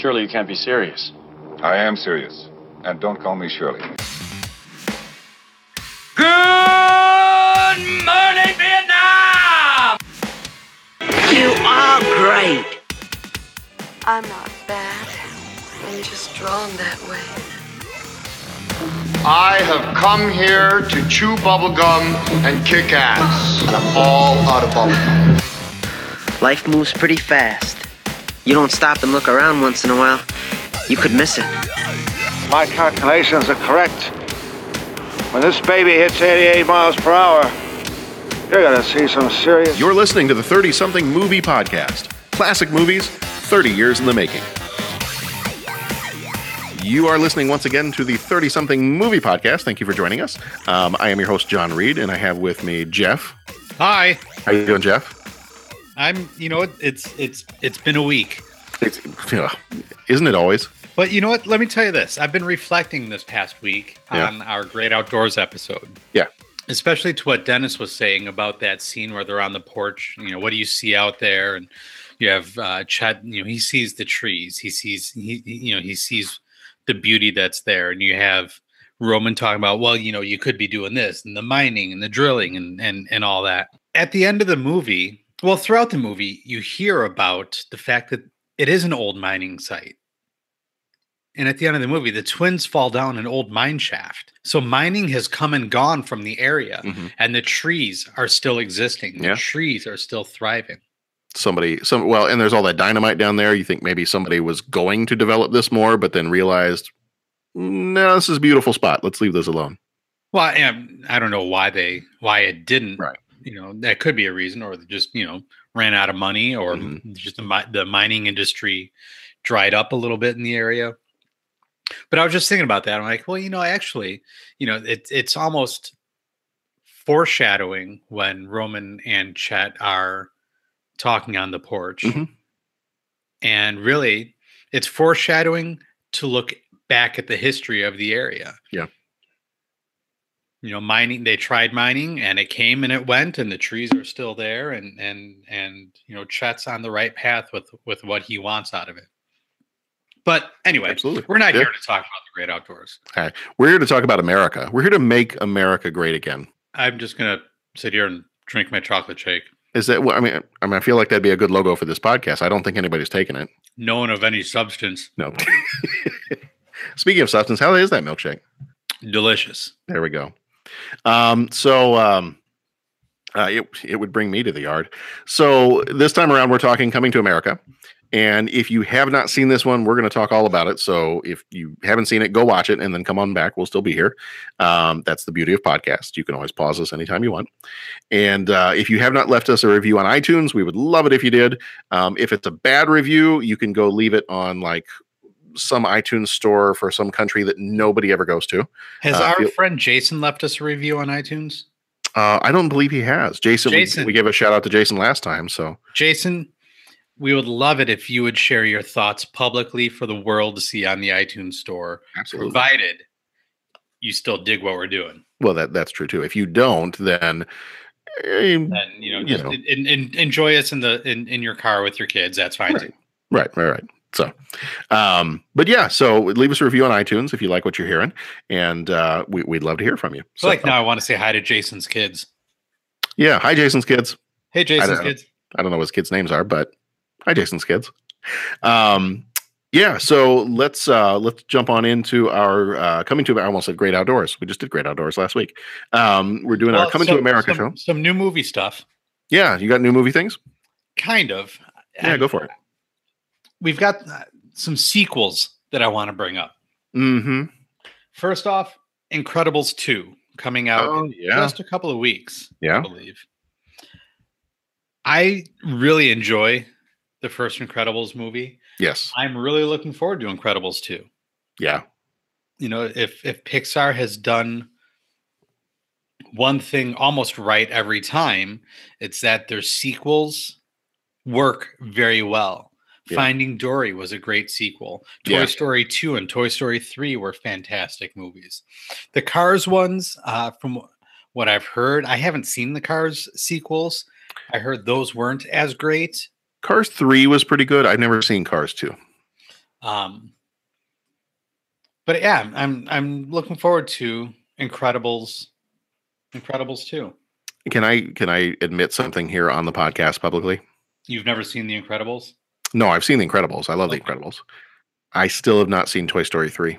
Surely you can't be serious. I am serious. And don't call me Shirley. Good morning, Vietnam! You are great. I'm not bad. I'm just drawn that way. I have come here to chew bubblegum and kick ass. And I'm all out of bubblegum. Life moves pretty fast. You don't stop and look around once in a while, you could miss it. My calculations are correct. When this baby hits 88 miles per hour, you're gonna see some serious. You're listening to the 30 something movie podcast. Classic movies, 30 years in the making. You are listening once again to the 30 something movie podcast. Thank you for joining us. Um, I am your host, John Reed, and I have with me Jeff. Hi. How you doing, Jeff? I'm, you know? It's it's it's been a week. It's, yeah, isn't it always? But you know what? Let me tell you this. I've been reflecting this past week Yeah. on our Great Outdoors episode. Yeah. Especially to what Dennis was saying about that scene where they're on the porch. You know, what do you see out there? And you have uh Chet, you know, he sees the trees. He sees he he- you know, he sees the beauty that's there. And you have Roman talking about, well, you know, you could be doing this and the mining and the drilling and and and all that. At the end of the movie, well, throughout the movie, you hear about the fact that it is an old mining site. And at the end of the movie, the twins fall down an old mine shaft. So mining has come and gone from the area, Mhm. and the trees are still existing. The Yeah. trees are still thriving. Somebody, some well, and there's all that dynamite down there. You think maybe somebody was going to develop this more, but then realized, no, this is a beautiful spot. Let's leave this alone. Well, I, I don't know why they why it didn't. Right. You know, that could be a reason, or just you know ran out of money, or Mhm. just the the mining industry dried up a little bit in the area. But I was just thinking about that. I'm like, well, you know, actually, you know, it's it's almost foreshadowing when Roman and Chet are talking on the porch, Mhm. and really, it's foreshadowing to look back at the history of the area Yeah. You know mining they tried mining and it came and it went and the trees are still there and and and you know chet's on the right path with with what he wants out of it but anyway Absolutely. we're not Yeah. here to talk about the great outdoors okay. We're here to talk about America. We're here to make America great again. i'm just gonna sit here and drink my chocolate shake Is that what I mean? I mean, I feel like that'd be a good logo for this podcast. I don't think anybody's taken it. no one of any substance No. Speaking of substance, how is that milkshake? delicious There we go. Um, so um, uh, it it would bring me to the yard. So this time around, we're talking coming to America. And if you have not seen this one, we're going to talk all about it. So if you haven't seen it, go watch it and then come on back. We'll still be here. Um, that's the beauty of podcasts. You can always pause us anytime you want. And uh, if you have not left us a review on iTunes, we would love it if you did. Um, if it's a bad review, you can go leave it on like some iTunes store for some country that nobody ever goes to. has Uh, our friend jason left us a review on itunes Uh, I don't believe he has. Jason, we- Jason. We, gave a shout out to Jason last time. So jason we would love it if you would share your thoughts publicly for the world to see on the itunes store absolutely. provided you still dig what we're doing Well, that that's true too. If you don't, then eh, and you know You just know. en- en- enjoy us in the in, in your car with your kids that's fine Right. too right, right, right. So, um, but yeah, so leave us a review on iTunes if you like what you're hearing, and uh, we, we'd love to hear from you. So, like now i want to say hi to jason's kids yeah, hi Jason's kids. hey jason's know. kids I don't know what his kids' names are, but hi Jason's kids. Um, yeah, so let's uh, let's jump on into our uh, coming to I almost said Great Outdoors. We just did Great Outdoors last week. Um, we're doing our Coming some- to America some, show. some new movie stuff Yeah, you got new movie things? kind of Yeah, go for it. We've got uh, some sequels that i want to bring up Mm-hmm. first off incredibles 2 coming out Oh, in yeah. just a couple of weeks i Yeah. believe i really enjoy the first incredibles movie Yes. i'm really looking forward to incredibles 2 Yeah. you know if if pixar has done one thing almost right every time it's that their sequels work very well Yeah. finding dory was a great sequel toy Yeah. story 2 and toy story 3 were fantastic movies the cars ones uh, from what i've heard i haven't seen the cars sequels i heard those weren't as great Cars 3 was pretty good. I've never seen Cars 2. Um, but yeah, I'm- I'm looking forward to Incredibles, Incredibles two. Can I can I admit something here on the podcast publicly? You've never seen The Incredibles? No, I've seen The Incredibles. I love The Okay. Incredibles. I still have not seen Toy Story 3.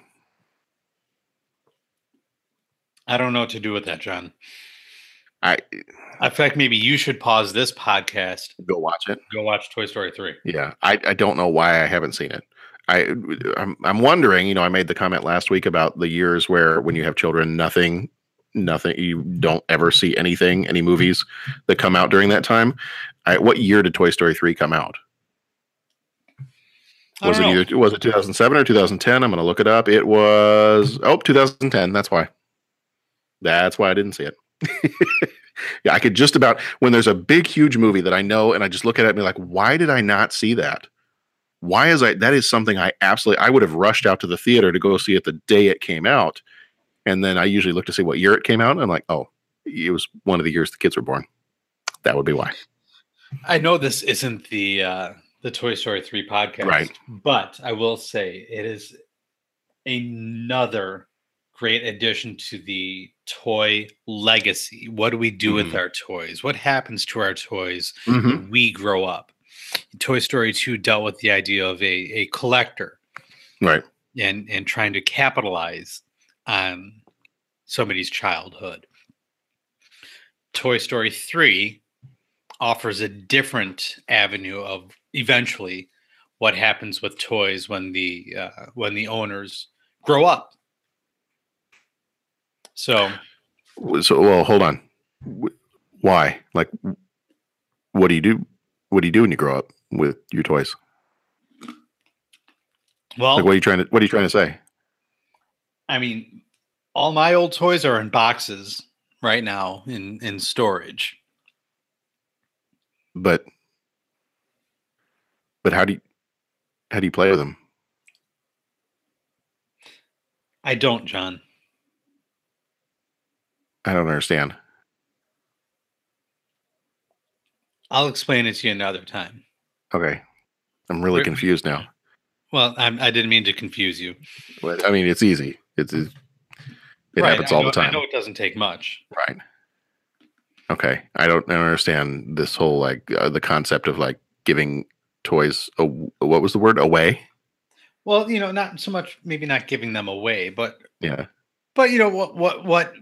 I don't know what to do with that, John. I I feel like maybe you should pause this podcast, go watch it. go watch Toy Story three. Yeah, I, I don't know why I haven't seen it. I I'm, I'm wondering. You know, I made the comment last week about the years where when you have children, nothing, nothing, you don't ever see anything, any movies that come out during that time. I, what year did Toy Story three come out? I Was it know. either was it 2007 or 2010? I'm going to look it up. It was oh 2010. That's why. That's why I didn't see it. yeah, I could just about when there's a big huge movie that I know and I just look at it and be like, why did I not see that? Why is I that is something I absolutely I would have rushed out to the theater to go see it the day it came out. And then I usually look to see what year it came out. And I'm like, oh, it was one of the years the kids were born. That would be why. I know this isn't the uh, the Toy Story three podcast, Right. But I will say it is another great addition to the toy legacy. What do we do with Mhm. our toys? What happens to our toys Mhm. when we grow up? Toy Story two dealt with the idea of a a collector Right. and and trying to capitalize on somebody's childhood. Toy Story 3 offers a different avenue of eventually what happens with toys when the uh, when the owners grow up. So So, well, hold on. Why? Like, what do you do? What do you do when you grow up with your toys? well, Like, what are you trying to? What are you trying to say? I mean, all my old toys are in boxes right now in in storage. But, but how do you, how do you play with them? I don't, John. I don't understand. I'll explain it to you another time. Okay, I'm really Where- confused now. Well, I'm, I didn't mean to confuse you. But, I mean, it's easy. It's it, it Right, happens all know- the time. I know it doesn't take much. Right. Okay. I don't, I don't understand this whole like uh, the concept of like giving toys. A, what was the word? Away. Well, you know, not so much maybe not giving them away, but Yeah. but you know what what what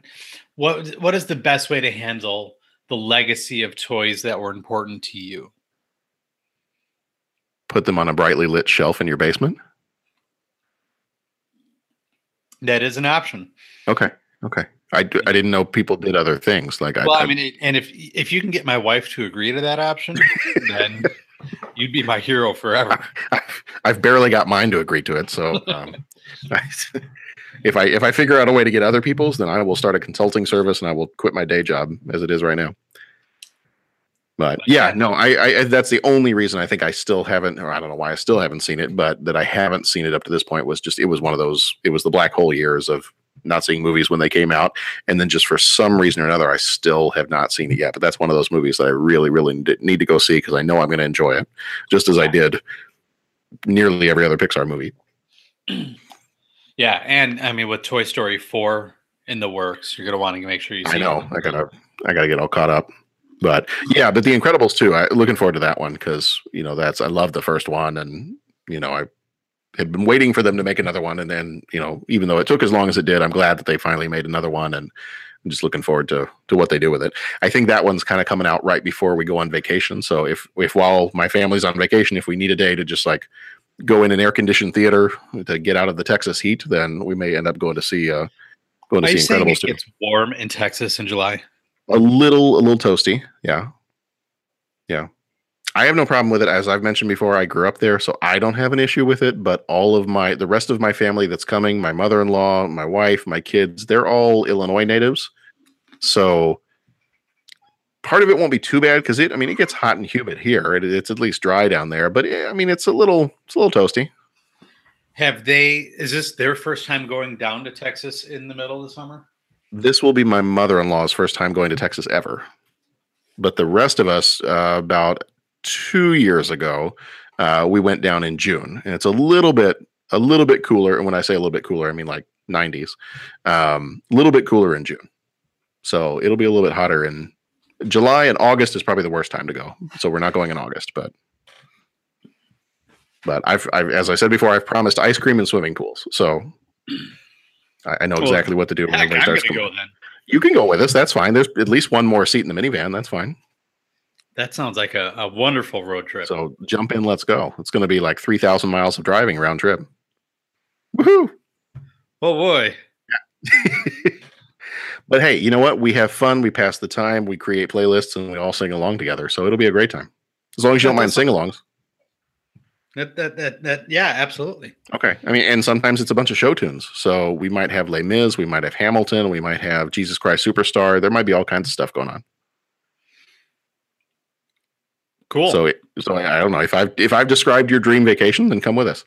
what what is the best way to handle the legacy of toys that were important to you? Put them on a brightly lit shelf in your basement. That is an option. Okay. Okay. I, d- I didn't know people did other things. Like well, I, I mean, it, and if if you can get my wife to agree to that option, then you'd be my hero forever. I've, I've barely got mine to agree to it. So um, if I if I figure out a way to get other people's, then I will start a consulting service and I will quit my day job as it is right now. But yeah, no, I, I that's the only reason I think I still haven't, or I don't know why I still haven't seen it, but that I haven't seen it up to this point was just it was one of those. It was the black hole years of not seeing movies when they came out, and then just for some reason or another, I still have not seen it yet. But that's one of those movies that I really, really need to go see because I know I'm going to enjoy it, just as I did nearly every other Pixar movie. Yeah, and I mean, with Toy Story four in the works, you're gonna want to make sure you. See I know. I gotta I gotta get all caught up. But yeah, but the Incredibles too. I looking forward to that one because you know that's I love the first one, and you know I had been waiting for them to make another one, and then you know even though it took as long as it did, I'm glad that they finally made another one, and I'm just looking forward to to what they do with it. I think that one's kind of coming out right before we go on vacation. So if if while my family's on vacation, if we need a day to just like go in an air conditioned theater to get out of the Texas heat, then we may end up going to see uh going to see Incredibles it too. gets warm in Texas in July? a little a little toasty yeah yeah i have no problem with it as i've mentioned before i grew up there so i don't have an issue with it but all of my the rest of my family that's coming my mother-in-law my wife my kids they're all illinois natives so part of it won't be too bad because it i mean it gets hot and humid here it, it's at least dry down there but eh, i mean it's a little it's a little toasty Have they? Is this their first time going down to Texas in the middle of the summer? this will be my mother-in-law's first time going to Texas ever. But the rest of us, uh, about two years ago, uh, we went down in June, and it's a little bit a little bit cooler. And when I say a little bit cooler, I mean like 90s. Um, a little bit cooler in June. So it'll be a little bit hotter in July and August is probably the worst time to go. So we're not going in August, but but I've, I've as I said before, I've promised ice cream and swimming pools. So I, I know exactly what to do when Heck, everybody starts go. You can go with us. That's fine. There's at least one more seat in the minivan. That's fine. That sounds like a, a wonderful road trip. So jump in. Let's go. It's going to be like 3,000 miles of driving round trip. Woohoo. oh boy. But hey, you know what? We have fun. We pass the time. We create playlists and we all sing along together. So it'll be a great time. As long as you don't mind sing alongs. That, that that that yeah, absolutely. Okay. I mean, and sometimes it's a bunch of show tunes. So we might have Les Mis, we might have Hamilton, we might have Jesus Christ Superstar. There might be all kinds of stuff going on. Cool. So, it, so I don't know if I've if I've described your dream vacation, then come with us.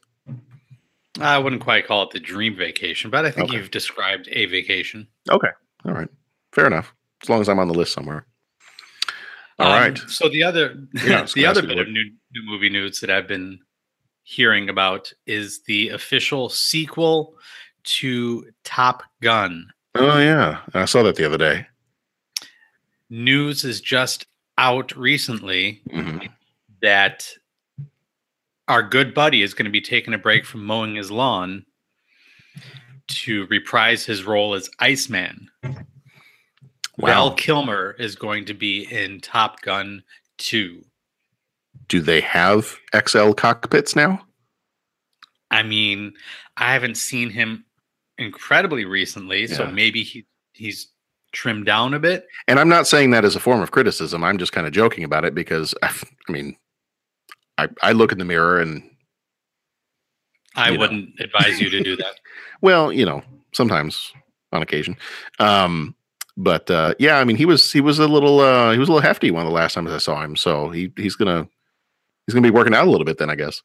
I wouldn't quite call it the dream vacation, but I think Okay. you've described a vacation. Okay. All right. Fair enough. As long as I'm on the list somewhere. All Um, right. So the other Yeah, the other bit of new, new movie news that I've been hearing about is the official sequel to Top Gun. Oh yeah, I saw that the other day. News is just out recently Mhm. that our good buddy is going to be taking a break from mowing his lawn to reprise his role as Iceman. Val Kilmer is going to be in Top Gun 2. Do they have XL cockpits now? I mean, I haven't seen him incredibly recently, so maybe he he's trimmed down a bit. And I'm not saying that as a form of criticism. I'm just kind of joking about it because I I mean, I I look in the mirror and I wouldn't advise you to do that. well, you know, sometimes on occasion. Um, but uh, yeah, I mean, he was he was a little uh, he was a little hefty one of the last times I saw him. So he he's gonna he's gonna be working out a little bit then, I guess.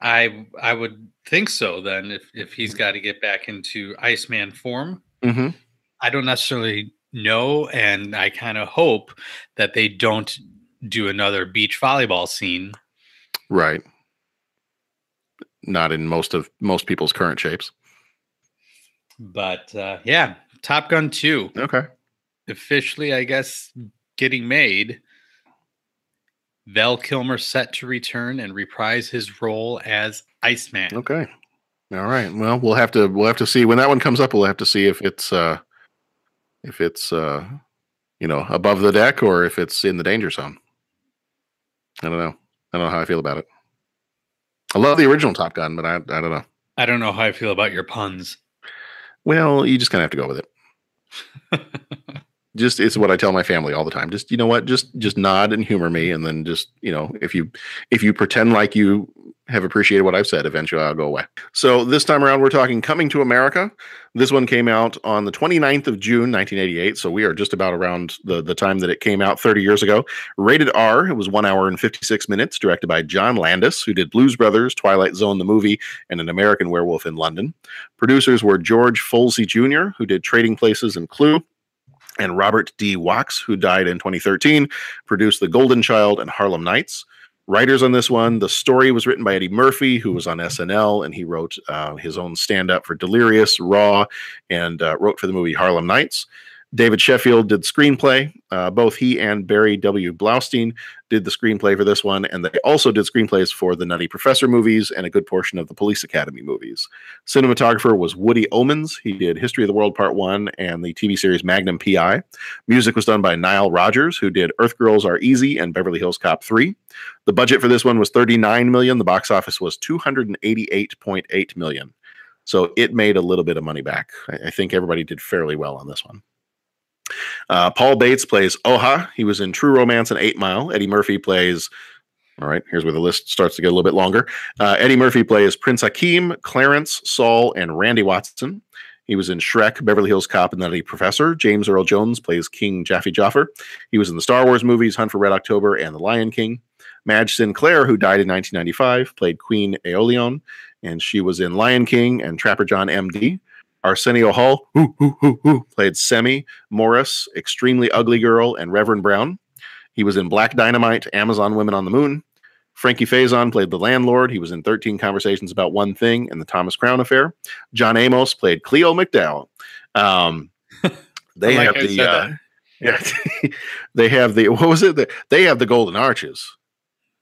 I I would think so then if if he's got to get back into Iceman form. Mm-hmm. I don't necessarily know, and I kind of hope that they don't do another beach volleyball scene. Right. Not in most of most people's current shapes. But uh, yeah, Top Gun 2 Okay. officially, I guess, getting made. Val Kilmer set to return and reprise his role as Iceman. Okay. All right. Well, we'll have to we'll have to see when that one comes up. We'll have to see if it's uh if it's uh you know above the deck or if it's in the danger zone. I don't know. I don't know how I feel about it. I love the original Top Gun, but I I don't know. I don't know how I feel about your puns. Well, you just kind of have to go with it. just it's what I tell my family all the time. Just you know what? Just just nod and humor me, and then just you know if you if you pretend like you have appreciated what I've said, eventually I'll go away. So this time around, we're talking Coming to America. This one came out on the 29th of June, 1988. So we are just about around the the time that it came out 30 years ago. Rated R. It was one hour and 56 minutes. Directed by John Landis, who did Blues Brothers, Twilight Zone, the movie, and An American Werewolf in London. Producers were George Folsey Jr., who did Trading Places and Clue, and Robert D. Wachs, who died in 2013, produced The Golden Child and Harlem Nights. Writers on this one, the story was written by Eddie Murphy, who was on SNL, and he wrote uh, his own stand up for Delirious, Raw, and uh, wrote for the movie Harlem Nights. David Sheffield did screenplay. Uh, both he and Barry W. Blaustein did the screenplay for this one, and they also did screenplays for the Nutty Professor movies and a good portion of the Police Academy movies. Cinematographer was Woody Omens. He did History of the World Part 1 and the TV series Magnum PI. Music was done by Nile Rodgers, who did Earth Girls Are Easy and Beverly Hills Cop 3. The budget for this one was 39 million. The box office was 288.8 million. So it made a little bit of money back. I, I think everybody did fairly well on this one. Uh, Paul Bates plays Oha. He was in True Romance and Eight Mile. Eddie Murphy plays. All right, here's where the list starts to get a little bit longer. Uh, Eddie Murphy plays Prince Hakeem, Clarence, Saul, and Randy Watson. He was in Shrek, Beverly Hills Cop, and Nutty Professor. James Earl Jones plays King Jaffe Joffer. He was in the Star Wars movies, Hunt for Red October, and The Lion King. Madge Sinclair, who died in 1995, played Queen Aoleon, and she was in Lion King and Trapper John M.D. Arsenio Hall, played Semmi, Morris, Extremely Ugly Girl, and Reverend Brown. He was in Black Dynamite, Amazon Women on the Moon. Frankie Faison played the landlord. He was in 13 Conversations About One Thing and the Thomas Crown Affair. John Amos played Cleo McDowell. Um, they have the uh, yeah, they have the what was it? The, they have the golden arches.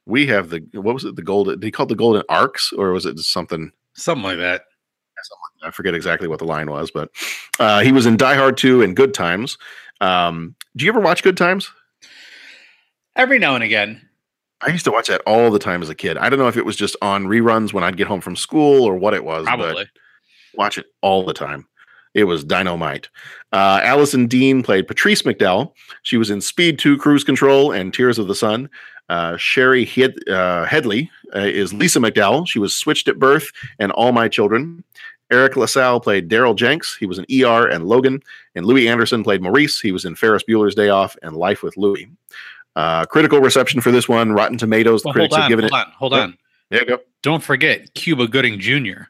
We have the what was it? The golden. They called the golden arcs, or was it something? Something like that. I forget exactly what the line was, but uh, he was in Die Hard 2 and Good Times. Um, do you ever watch Good Times? Every now and again. I used to watch that all the time as a kid. I don't know if it was just on reruns when I'd get home from school or what it was, but Probably. watch it all the time. It was dynamite. Uh, Allison Dean played Patrice McDowell. She was in Speed 2 Cruise Control and Tears of the Sun. Uh, Shari Hed- uh, Headley uh, is Lisa McDowell. She was switched at birth and All My Children. Eric LaSalle played Daryl Jenks. He was in ER and Logan. And Louie Anderson played Maurice. He was in Ferris Bueller's Day Off and Life with Louie. Uh, critical reception for this one. Rotten Tomatoes. The Well, critics on, have given hold it. on, hold on. There you go. Don't forget Cuba Gooding Jr.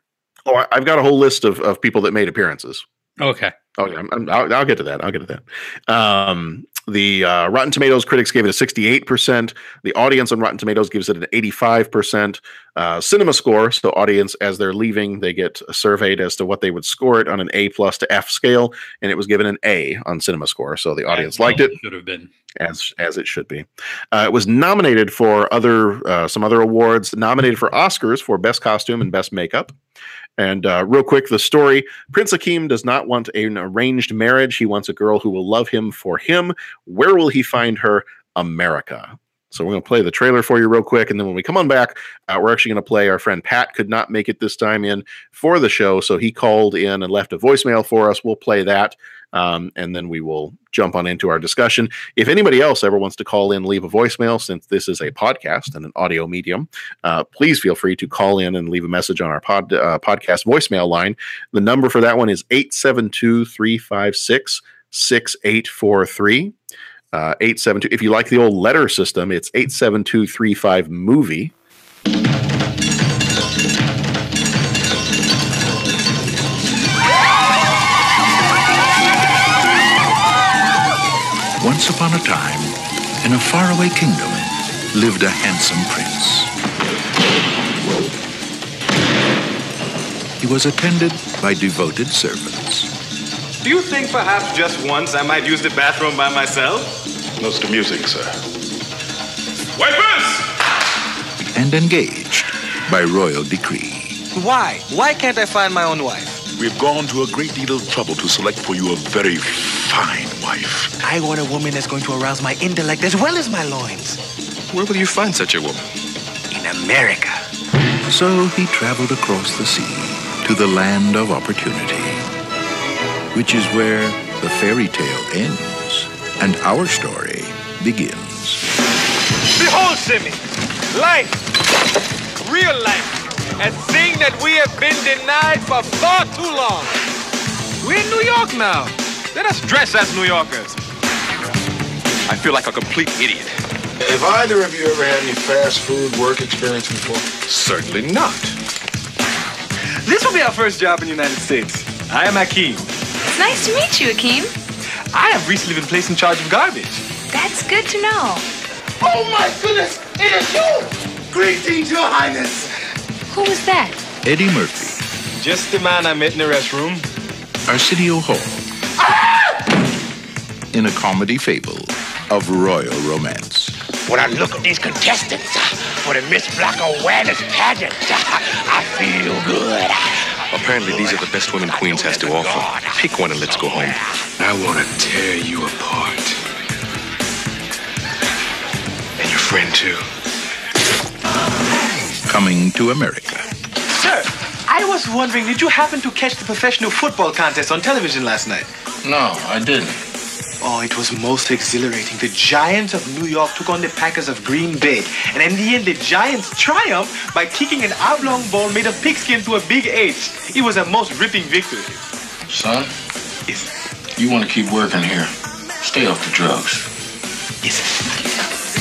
Oh, I, I've got a whole list of, of people that made appearances. Okay. Oh yeah, I'm, I'm, I'll, I'll get to that. I'll get to that. Um, the uh, Rotten Tomatoes critics gave it a 68%. The audience on Rotten Tomatoes gives it an 85%. Uh, cinema score, so audience as they're leaving, they get surveyed as to what they would score it on an A plus to F scale, and it was given an A on cinema score. So the audience As liked it Should have been. as as it should be. Uh, it was nominated for other uh, some other awards. Nominated for Oscars for best costume and best makeup. And uh, real quick, the story: Prince Akeem does not want an arranged marriage. He wants a girl who will love him for him. Where will he find her? America. So we're going to play the trailer for you real quick, and then when we come on back, uh, we're actually going to play. Our friend Pat could not make it this time in for the show, so he called in and left a voicemail for us. We'll play that, um, and then we will jump on into our discussion. If anybody else ever wants to call in, leave a voicemail, since this is a podcast and an audio medium, uh, please feel free to call in and leave a message on our pod, uh, podcast voicemail line. The number for that one is 872 356 6843. Uh, 872. If you like the old letter system, it's 87235 movie. Once upon a time, in a faraway kingdom, lived a handsome prince. He was attended by devoted servants. Do you think perhaps just once I might use the bathroom by myself? Most amusing, music, sir. Wipers! And engaged by royal decree. Why? Why can't I find my own wife? We've gone to a great deal of trouble to select for you a very fine wife. I want a woman that's going to arouse my intellect as well as my loins. Where will you find such a woman? In America. So he traveled across the sea to the land of opportunity, which is where the fairy tale ends and our story begins. Behold, Semmi, life, real life, a thing that we have been denied for far too long. We're in New York now. Let us dress as New Yorkers. I feel like a complete idiot. Have either of you ever had any fast food work experience before? Certainly not. This will be our first job in the United States. I am Akeem. It's nice to meet you, Akeem. I have recently been placed in charge of garbage. That's good to know. Oh my goodness! It is you! Greetings, Your Highness! Who was that? Eddie Murphy, Just the man I met in the restroom. Arsenio Hall, Ah! in a comedy fable of royal romance. When I look at these contestants for the Miss Black Awareness pageant, I feel good. Apparently, these are the best women Queens has to offer. Pick one and let's go home. I want to tear you apart. And your friend, too. Coming to America. Sir, I was wondering, did you happen to catch the professional football contest on television last night? No, I didn't. Oh, it was most exhilarating. The Giants of New York took on the Packers of Green Bay. And in the end, the Giants triumphed by kicking an oblong ball made of pigskin to a big H. It was a most ripping victory. Son, Yes, you want to keep working here. Stay off the drugs. yes.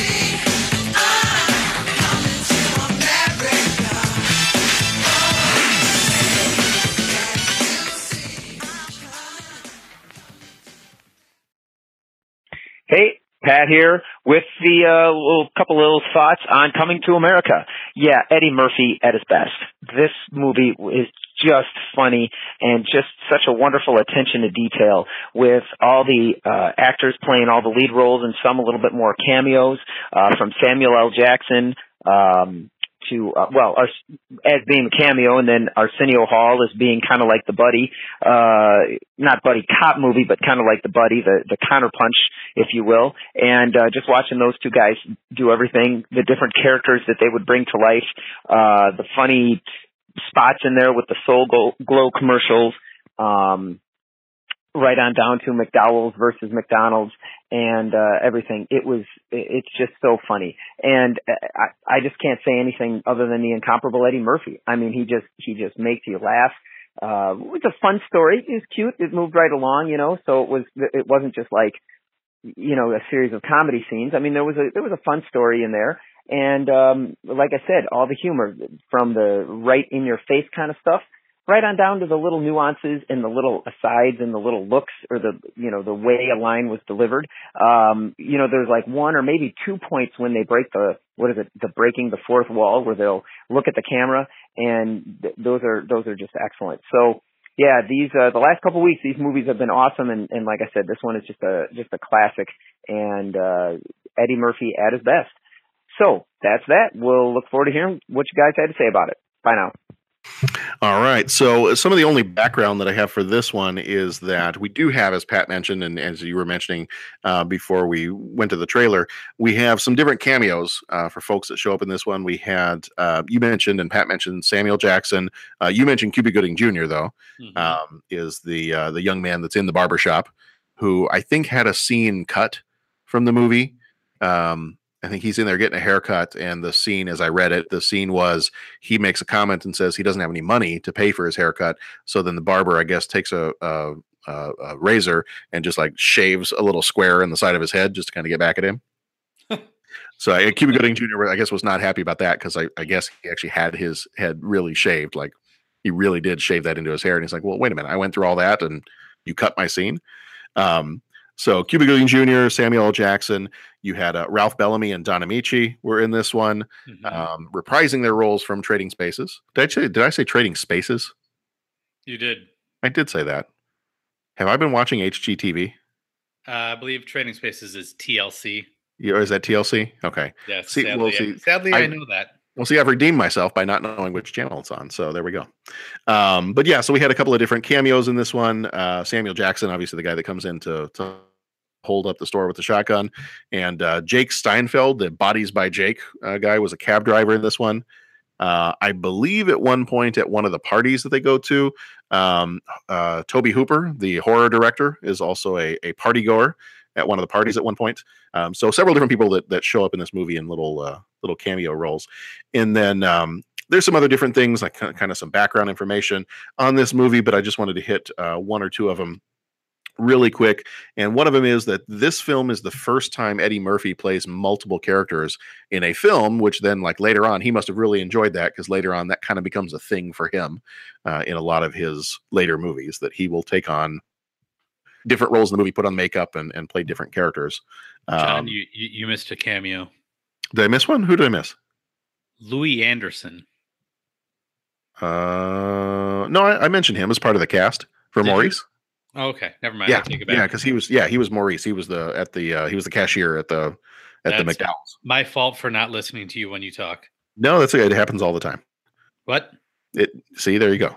Hey, Pat here with the uh, little couple little thoughts on Coming to America. Yeah, Eddie Murphy at his best. This movie is just funny and just such a wonderful attention to detail with all the uh, actors playing all the lead roles and some a little bit more cameos uh, from Samuel L. Jackson. Um, to uh, well as being a cameo and then Arsenio Hall as being kind of like the buddy uh not buddy cop movie but kind of like the buddy the the counterpunch if you will. And uh just watching those two guys do everything the different characters that they would bring to life uh the funny spots in there with the Soul Glo, glow commercials um right on down to McDowell's versus McDonald's and uh everything. It was it's just so funny. And I I just can't say anything other than the incomparable Eddie Murphy. I mean he just he just makes you laugh. Uh it was a fun story. It was cute. It moved right along you know so it was it wasn't just like you know a series of comedy scenes. I mean there was a there was a fun story in there. And um like I said all the humor from the right in your face kind of stuff right on down to the little nuances and the little asides and the little looks or the you know the way a line was delivered. Um you know there's like one or maybe two points when they break the what is it? The breaking the fourth wall where they'll look at the camera and th- those are those are just excellent. So yeah these uh the last couple of weeks these movies have been awesome and and like i said this one is just a just a classic and uh eddie murphy at his best. So that's that. We'll look forward to hearing what you guys had to say about it. Bye now all right. So some of the only background that I have for this one is that we do have, as Pat mentioned, and as you were mentioning uh, before we went to the trailer, we have some different cameos uh, for folks that show up in this one. We had uh, you mentioned and Pat mentioned Samuel Jackson. Uh, you mentioned Cuba Gooding Jr. though mm-hmm. um, is the uh, the young man that's in the barbershop who I think had a scene cut from the movie. Um, I think he's in there getting a haircut, and the scene, as I read it, the scene was he makes a comment and says he doesn't have any money to pay for his haircut. So then the barber, I guess, takes a, a, a, a razor and just like shaves a little square in the side of his head just to kind of get back at him. so I, Cuba Gooding Jr. I guess was not happy about that because I, I guess he actually had his head really shaved, like he really did shave that into his hair, and he's like, "Well, wait a minute, I went through all that and you cut my scene." Um, so Cuba Gooding Jr., Samuel L. Jackson, you had uh, Ralph Bellamy and Don Ameche were in this one, mm-hmm. um, reprising their roles from Trading Spaces. Did I say did I say Trading Spaces? You did. I did say that. Have I been watching HGTV? Uh, I believe Trading Spaces is TLC. Yeah, is that TLC? Okay. Yes. See, sadly, see, sadly, I, I know that. Well, see, I've redeemed myself by not knowing which channel it's on. So there we go. Um, but yeah, so we had a couple of different cameos in this one. Uh, Samuel Jackson, obviously the guy that comes in to, to hold up the store with the shotgun, and uh, Jake Steinfeld, the Bodies by Jake uh, guy, was a cab driver in this one. Uh, I believe at one point at one of the parties that they go to, um, uh, Tobe Hooper, the horror director, is also a, a party goer at one of the parties at one point. Um, so several different people that, that show up in this movie in little uh, little cameo roles, and then um, there's some other different things like kind of some background information on this movie, but I just wanted to hit uh, one or two of them really quick. And one of them is that this film is the first time Eddie Murphy plays multiple characters in a film, which then, like later on, he must have really enjoyed that because later on, that kind of becomes a thing for him uh, in a lot of his later movies that he will take on different roles in the movie, put on makeup, and, and play different characters. John, um, you, you missed a cameo. Did I miss one? Who did I miss? Louie Anderson. Uh, no, I, I, mentioned him as part of the cast for did Maurice. You? Oh, okay, never mind. Yeah, yeah, because he was yeah he was Maurice. He was the at the uh, he was the cashier at the at that's the McDowell's. My fault for not listening to you when you talk. No, that's okay. It happens all the time. What? It see there you go.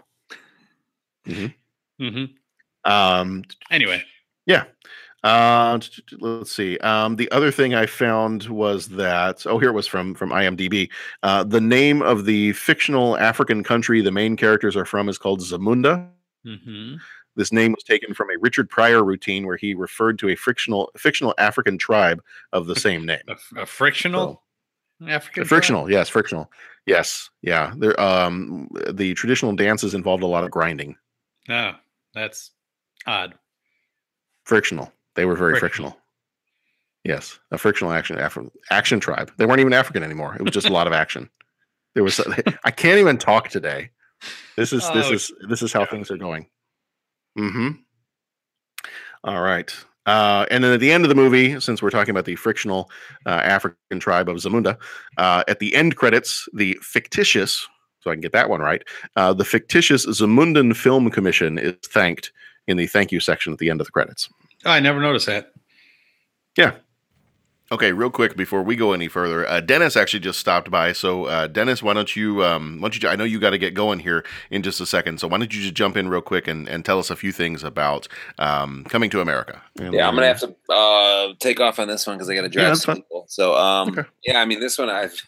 Mm-hmm. Mm-hmm. Um. Anyway. Yeah. Uh, let's see. Um, the other thing I found was that oh, here it was from from IMDb. Uh, the name of the fictional African country the main characters are from is called Zamunda. Mm-hmm. This name was taken from a Richard Pryor routine where he referred to a fictional fictional African tribe of the same name. a, a frictional so, African. Frictional, tribe? yes, frictional, yes, yeah. There, um, the traditional dances involved a lot of grinding. Oh, that's odd. Frictional. They were very frictional. frictional. Yes, a frictional action action tribe. They weren't even African anymore. It was just a lot of action. There was I can't even talk today. This is oh, this is this is how yeah. things are going. Mm-hmm. All right. Uh, and then at the end of the movie, since we're talking about the frictional uh, African tribe of Zamunda, uh, at the end credits, the fictitious, so I can get that one right, uh, the fictitious Zamundan Film Commission is thanked in the thank you section at the end of the credits. Oh, I never noticed that. Yeah. Okay, real quick before we go any further, uh, Dennis actually just stopped by. So, uh, Dennis, why don't you? Um, why don't you? I know you got to get going here in just a second. So, why don't you just jump in real quick and, and tell us a few things about um, coming to America? And Yeah, I'm gonna have to uh, take off on this one because I got to Yeah, drive that's some fine. people. So, um, Okay. yeah, I mean, this one I've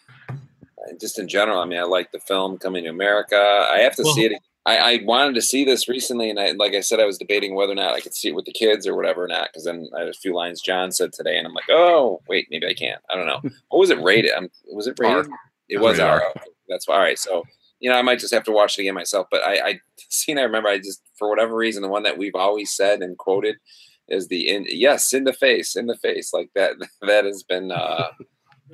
just in general. I mean, I like the film Coming to America. I have to Well- see it. I, I wanted to see this recently, and I, like I said, I was debating whether or not I could see it with the kids or whatever or not. Because then I had a few lines John said today, and I'm like, oh wait, maybe I can't. I don't know. What was it rated? Um, was it rated? R. It was Rated R. R. That's why. All right, so you know, I might just have to watch it again myself. But I, I scene I remember, I just for whatever reason, the one that we've always said and quoted is the in yes in the face in the face like that that has been uh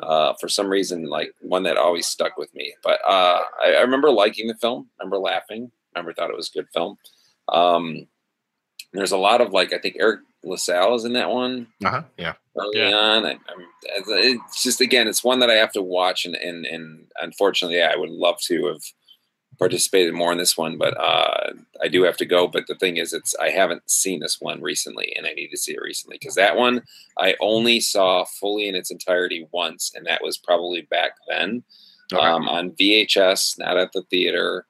uh for some reason like one that always stuck with me but uh I, I remember liking the film remember laughing remember thought it was a good film um there's a lot of like i think eric lasalle is in that one Uh-huh. Yeah. early Yeah. on. I, I'm, it's just again, it's one that I have to watch, and and, and unfortunately, yeah, I would love to have participated more in this one, but uh, I do have to go. But the thing is, it's I haven't seen this one recently, and I need to see it recently because that one I only saw fully in its entirety once, and that was probably back then Okay. um, on VHS, not at the theater.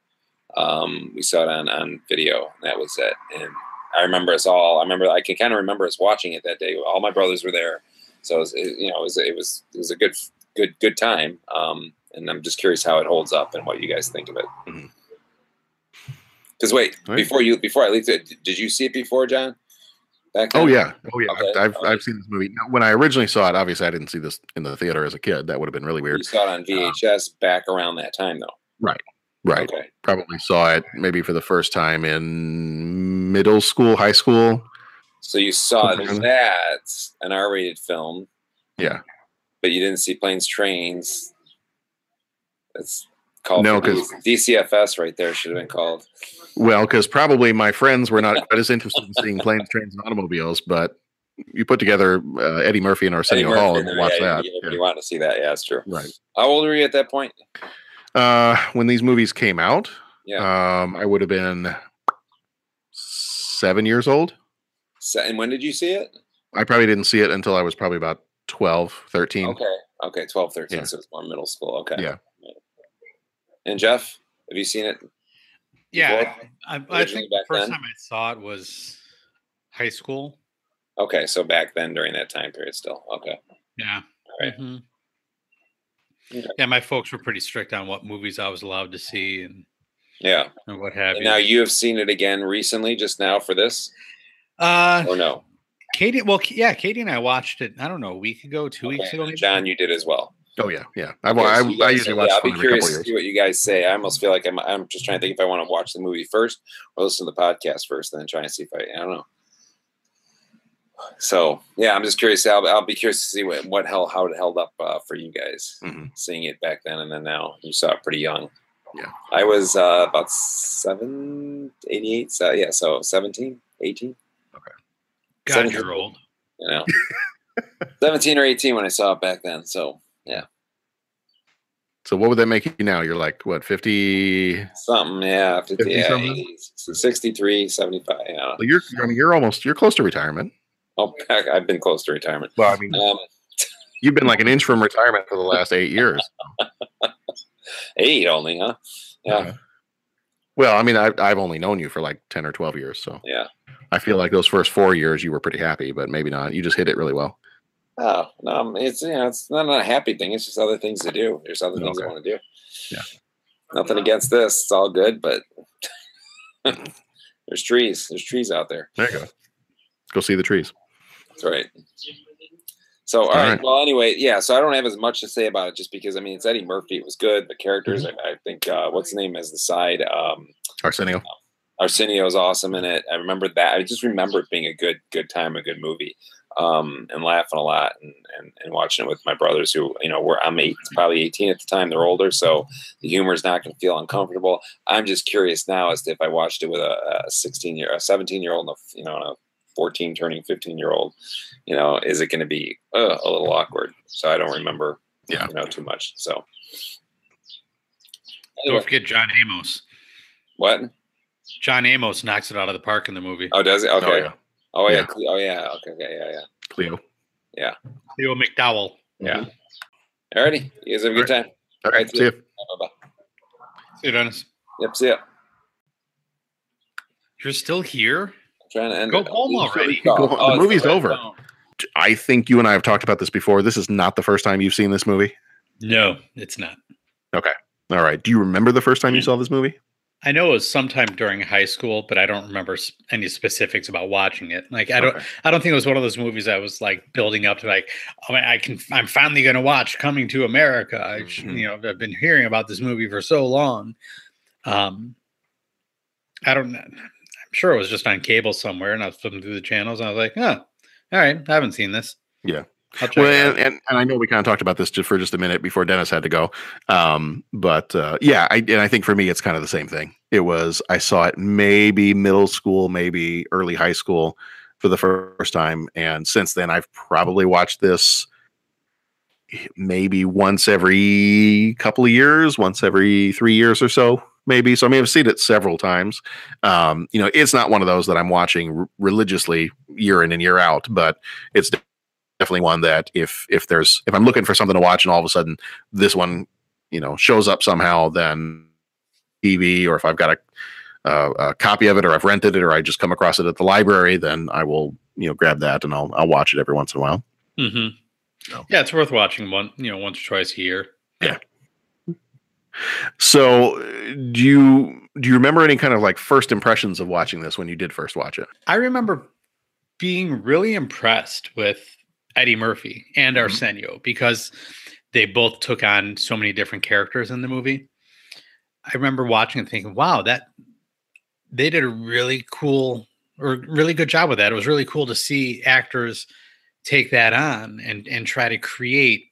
Um, we saw it on on video. And that was it, and I remember us all. I remember I can kind of remember us watching it that day. All my brothers were there, so it was, it, you know it was it was it was a good good good time. Um, and I'm just curious how it holds up and what you guys think of it. Mhm. Because wait, Right. before you before I leave it, did you see it before, John? Oh yeah, oh yeah. Okay, I've, I've, okay. I've seen this movie. Now, when I originally saw it, obviously I didn't see this in the theater as a kid. That would have been really weird. You saw it on VHS back around that time, though. Right. Right. Okay. Probably saw it maybe for the first time in middle school, high school. So you saw that an R-rated film, Yeah. but you didn't see Planes, Trains. That's called No, for 'cause- DCFS right there should have been called. Well, because probably my friends were not quite as interested in seeing planes, trains, and automobiles, but you put together uh, Eddie Murphy and Arsenio Murphy Hall and watch yeah, that. You, Yeah. you want to see that? Yeah, that's true. Right. How old were you at that point? Uh, when these movies came out, Yeah. um, I would have been seven years old. So, and when did you see it? I probably didn't see it until I was probably about 12, 13. Okay. Okay. 12, 13. Yeah. So it's more middle school. Okay. Yeah. And Jeff, have you seen it? Yeah. I, I, I think the first then? time I saw it was high school. Okay. So back then during that time period still. Okay. Yeah. All right. Mhm. Okay. Yeah, my folks were pretty strict on what movies I was allowed to see and, Yeah. and what have And you. now you have seen it again recently, just now for this, uh, or no? Katie, well, yeah, Katie and I watched it. I don't know, a week ago, two weeks ago. maybe? John, you did as well. Oh, yeah. Yeah. I, Okay, I, so you I guys- usually yeah, watch I'll be one every couple curious to see what you guys say. I almost feel like I'm. I'm just trying to think if I want to watch the movie first or listen to the podcast first, and then try and see if I. I don't know. So yeah, I'm just curious. I'll, I'll be curious to see what what hell how it held up uh, for you guys Mhm. seeing it back then and then now. You saw it pretty young. Yeah. I was uh, about seven, 88. So yeah, so 17, 18. God, 17. you're old. You know, 17 or 18 when I saw it back then. So yeah, So what would that make you now? You're like, what, 50? something. Yeah, 50, 50 yeah, something? 80, 63, 75. Yeah. Well, you're, I mean, you're almost, you're close to retirement. Oh, I've been close to retirement. Well, I mean, Um, you've been like an inch from retirement for the last eight years. eight only, huh? Yeah, Well, I mean, I, I've only known you for like 10 or 12 years. So yeah. I feel like those first four years you were pretty happy, but maybe not. You just hit it really well. Oh, no, um, it's you know, it's not a happy thing. It's just other things to do. There's other things I want to do. Yeah. Nothing against this. It's all good, but there's trees. There's trees out there. There you go. Go see the trees. That's right. So, all All right. right. Well, anyway, yeah. So I don't have as much to say about it, just because I mean it's Eddie Murphy. It was good. The characters, Mm-hmm. I, I think, uh, what's the name as the side? Um, Arsenio. Arsenio is awesome in it. I remember that. I just remember it being a good, good time, a good movie, um, and laughing a lot and, and, and watching it with my brothers who, you know, were I'm eight, probably 18 at the time. They're older, so the humor is not going to feel uncomfortable. I'm just curious now as to if I watched it with a, a 16 year, a 17 year old, and a, you know, 14 turning 15 year old. You know, is it going to be uh, a little awkward? So I don't remember, yeah. you know, too much. So Don't forget John Amos. what? John Amos knocks it out of the park in the movie. Oh, does it? Okay. yeah. Oh yeah. Yeah. Cle- Oh yeah. Okay. Okay. Yeah. Yeah. Cleo. Yeah. Leo McDowell. Yeah. Alrighty. You guys have a good time. All right. See ya. Bye bye. See you, Dennis. Yep. See ya. You're still here? I'm trying to end Go it. home already. Go home. Oh, the movie's the- over. I think you and I have talked about this before. This is not the first time you've seen this movie. No, it's not. Okay. All right. Do you remember the first time you saw this movie? I know it was sometime during high school, but I don't remember any specifics about watching it. Like I don't, Okay. I don't think it was one of those movies I was like building up to like, oh, I can, I'm finally going to watch Coming to America. I, sh- Mhm. you know, I've been hearing about this movie for so long. Um, I don't, know. I'm sure it was just on cable somewhere, and I was flipping through the channels, and I was like, oh, all right, I haven't seen this. Yeah. Well, and, and, and I know we kind of talked about this just for just a minute before Dennis had to go. Um, but uh, yeah, I, and I think for me, it's kind of the same thing. It was, I saw it maybe middle school, maybe early high school for the first time. And since then, I've probably watched this maybe once every couple of years, once every three years or so, maybe. So I mean, I've seen it several times. Um, you know, it's not one of those that I'm watching r- religiously year in and year out, but it's definitely one that if if there's if I'm looking for something to watch and all of a sudden this one you know shows up somehow, then TV or if I've got a uh, a copy of it or I've rented it or I just come across it at the library, then I will you know grab that and I'll I'll watch it every once in a while. hmm No. Yeah, it's worth watching one, you know, once or twice a year. So, do you do you remember any kind of like first impressions of watching this when you did first watch it? I remember being really impressed with Eddie Murphy and mm-hmm. Arsenio because they both took on so many different characters in the movie. I remember watching and thinking, wow, that they did a really cool or really good job with that. It was really cool to see actors take that on and and try to create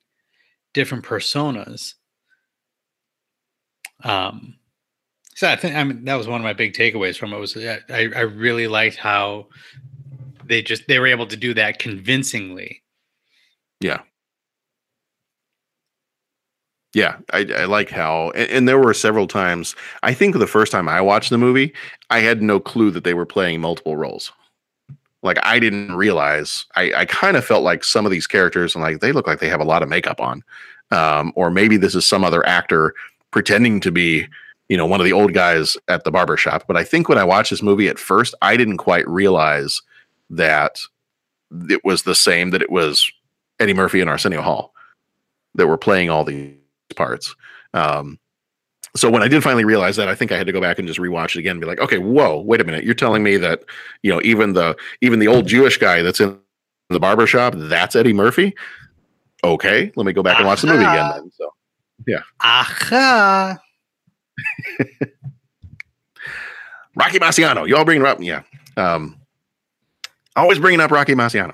different personas. Um so I think I mean that was one of my big takeaways from it was I, I really liked how they just they were able to do that convincingly. Yeah. Yeah, I, I like how, and, and there were several times. I think the first time I watched the movie, I had no clue that they were playing multiple roles. Like I didn't realize. I, I kind of felt like some of these characters, and like they look like they have a lot of makeup on, um, or maybe this is some other actor pretending to be, you know, one of the old guys at the barber shop. But I think when I watched this movie at first, I didn't quite realize that it was the same. That it was Eddie Murphy and Arsenio Hall that were playing all these parts. Um, so when I did finally realize that, I think I had to go back and just rewatch it again and be like, okay, whoa, wait a minute. You're telling me that, you know, even the even the old Jewish guy that's in the barber shop, that's Eddie Murphy. Okay, let me go back and watch the movie again then. So yeah. Aha. Rocky Marciano. You all bringing up, yeah. Um, always bringing up Rocky Marciano.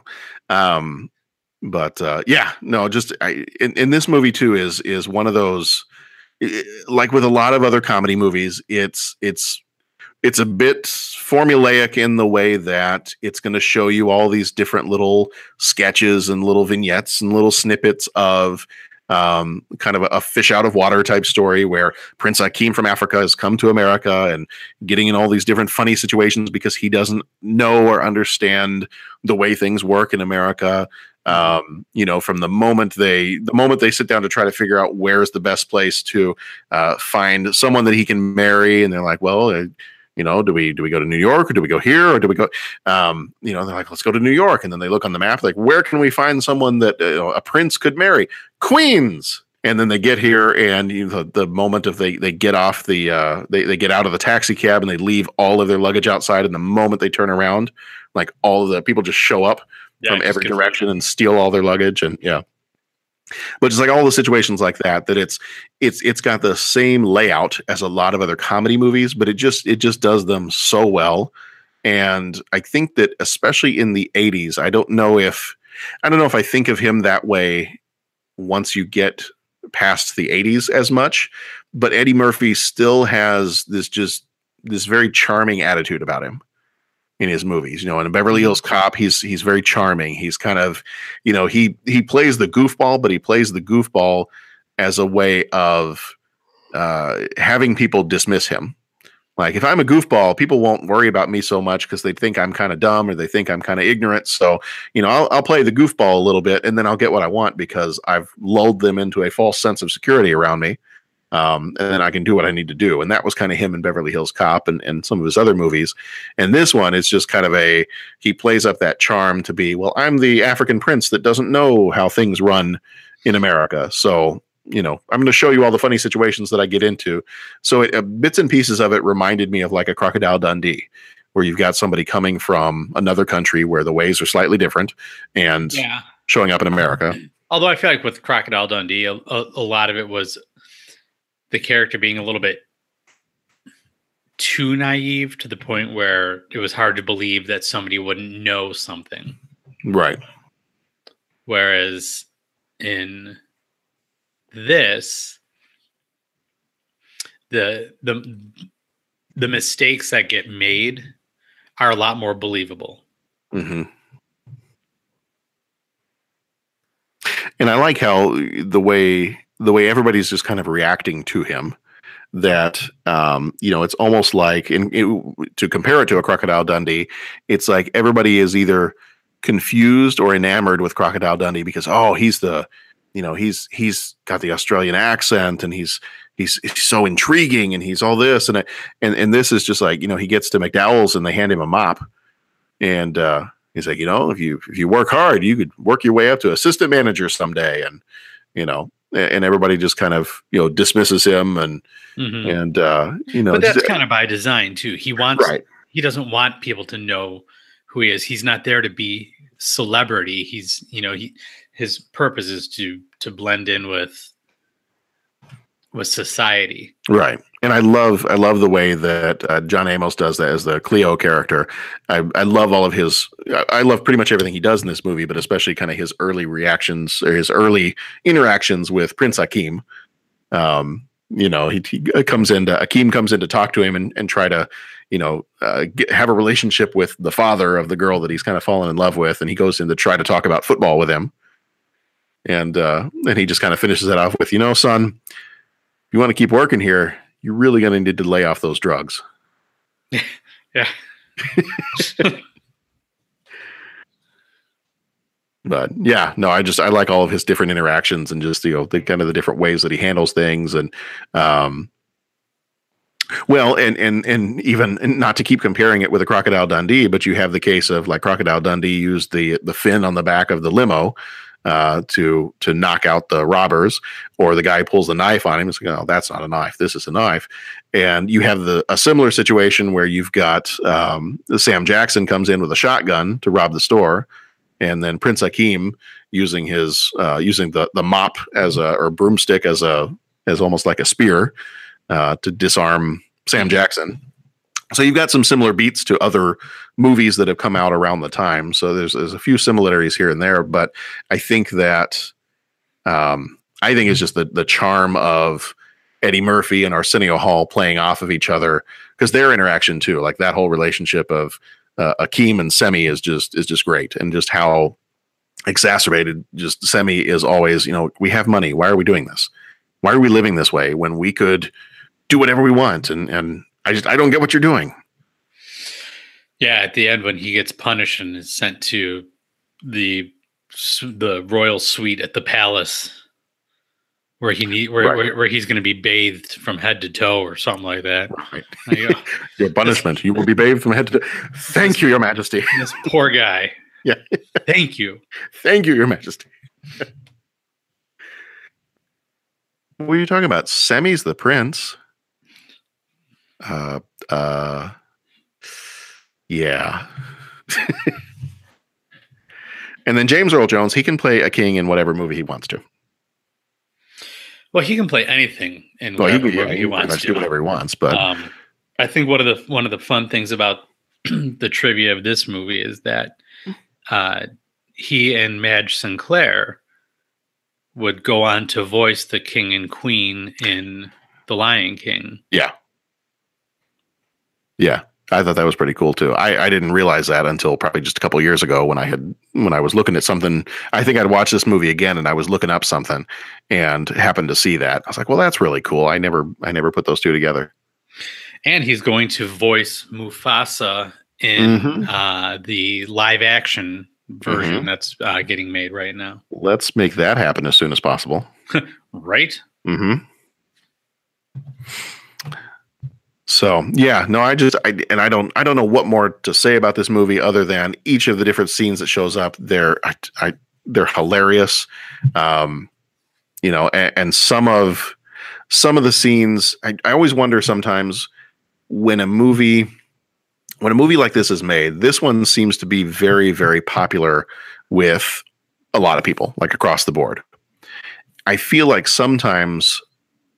Um, but uh, yeah, no, just I, in, in this movie too is is one of those like with a lot of other comedy movies. It's it's it's a bit formulaic in the way that it's going to show you all these different little sketches and little vignettes and little snippets of um, kind of a, fish out of water type story where Prince Akeem from Africa has come to America and getting in all these different funny situations because he doesn't know or understand the way things work in America. Um, you know, from the moment they the moment they sit down to try to figure out where's the best place to uh, find someone that he can marry, and they're like, well. Uh, you know, do we do we go to New York or do we go here or do we go? Um, you know, they're like, let's go to New York, and then they look on the map, like, where can we find someone that uh, a prince could marry? Queens. And then they get here, and you know, the, the moment of they they get off the uh, they they get out of the taxi cab and they leave all of their luggage outside, and the moment they turn around, like all of the people just show up Yeah, from every direction and steal all their luggage, and yeah. But just like all the situations like that, that it's it's it's got the same layout as a lot of other comedy movies, but it just it just does them so well. And I think that especially in the 80s, I don't know if I don't know if I think of him that way once you get past the 80s as much, but Eddie Murphy still has this just this very charming attitude about him. In his movies. You know, in Beverly Hills Cop, he's he's very charming. He's kind of, you know, he he plays the goofball, but he plays the goofball as a way of uh, having people dismiss him. Like if I'm a goofball, people won't worry about me so much because they think I'm kind of dumb or they think I'm kind of ignorant. So, you know, I'll, I'll play the goofball a little bit and then I'll get what I want because I've lulled them into a false sense of security around me. Um, and then I can do what I need to do. And that was kind of him in Beverly Hills Cop and, and some of his other movies. And this one is just kind of a, he plays up that charm to be, well, I'm the African prince that doesn't know how things run in America. So you know, I'm going to show you all the funny situations that I get into. So it, uh, bits and pieces of it reminded me of like a Crocodile Dundee, where you've got somebody coming from another country where the ways are slightly different and Yeah. showing up in America. Although I feel like with Crocodile Dundee, a, a, a lot of it was the character being a little bit too naive to the point where it was hard to believe that somebody wouldn't know something. Right. Whereas in this, the the the mistakes that get made are a lot more believable. hmm And I like how the way the way everybody's just kind of reacting to him. That um, you know, it's almost like in, in- to compare it to a Crocodile Dundee, it's like everybody is either confused or enamored with Crocodile Dundee because oh, he's the you know he's he's got the Australian accent and he's he's, he's so intriguing and he's all this and it- and and this is just like you know he gets to McDowell's and they hand him a mop and uh, he's like you know if you if you work hard you could work your way up to assistant manager someday and you know and everybody just kind of you know dismisses him and Mhm. and uh, you know but that's kind of by design too. He wants Right. he doesn't want people to know who he is. He's not there to be celebrity. He's you know he his purpose is to to blend in with with society. Right. And I love I love the way that uh, John Amos does that as the Cleo character. I, I love all of his I- love pretty much everything he does in this movie, but especially kind of his early reactions or his early interactions with Prince Hakim. Um, you know, he, he comes in to Hakim comes in to talk to him and, and try to, you know, uh, get, have a relationship with the father of the girl that he's kind of fallen in love with, and he goes in to try to talk about football with him. And uh, and he just kind of finishes that off with, you know, son, if you want to keep working here, you're really going to need to lay off those drugs. Yeah. But yeah, no, I just I like all of his different interactions and just you know the kind of the different ways that he handles things and um well and and and even and not to keep comparing it with a crocodile Dundee, but you have the case of like crocodile Dundee used the the fin on the back of the limo uh to to knock out the robbers or the guy pulls the knife on him it's like oh that's not a knife this is a knife and you have the a similar situation where you've got um Sam Jackson comes in with a shotgun to rob the store and then Prince Hakim using his uh, using the the mop as a or broomstick as a as almost like a spear uh, to disarm Sam Jackson. So you've got some similar beats to other movies that have come out around the time. So there's there's a few similarities here and there, but I think that um, I think it's just the the charm of Eddie Murphy and Arsenio Hall playing off of each other because their interaction too, like that whole relationship of uh, Akeem and Semmi is just is just great, and just how exacerbated just Semmi is always. You know, we have money. Why are we doing this? Why are we living this way when we could do whatever we want? And and I just I don't get what you're doing. Yeah, at the end when he gets punished and is sent to the the royal suite at the palace, where he need where Right. where, where he's going to be bathed from head to toe or something like that. Right. You. Oh. Your punishment. You will be bathed from head to. Thank you, Your Majesty. this poor guy. Yeah. Thank you. Thank you, Your Majesty. what are you talking about? Semmi's the prince. Uh, uh, yeah. and then James Earl Jones, he can play a king in whatever movie he wants to. Well, he can play anything in Well, he, whatever can- yeah, movie he he wants much to. do whatever he wants, but um, I think one of the one of the fun things about the trivia of this movie is that uh, he and Madge Sinclair would go on to voice the king and queen in The Lion King. yeah. Yeah. I thought that was pretty cool too. I, I didn't realize that until probably just a couple years ago when I had when I was looking at something. I think I'd watched this movie again and I was looking up something and happened to see that. I was like, well, that's really cool. I never I never put those two together. And he's going to voice Mufasa in Mhm. uh, the live action version Mhm. that's uh, getting made right now. Let's make that happen as soon as possible. Right? hmm So yeah, no, I just I and I don't I don't know what more to say about this movie other than each of the different scenes that shows up. They're I, I they're hilarious, um, you know, and, and some of some of the scenes I, I always wonder sometimes when a movie when a movie like this is made. This one seems to be very very popular with a lot of people, like across the board. I feel like sometimes,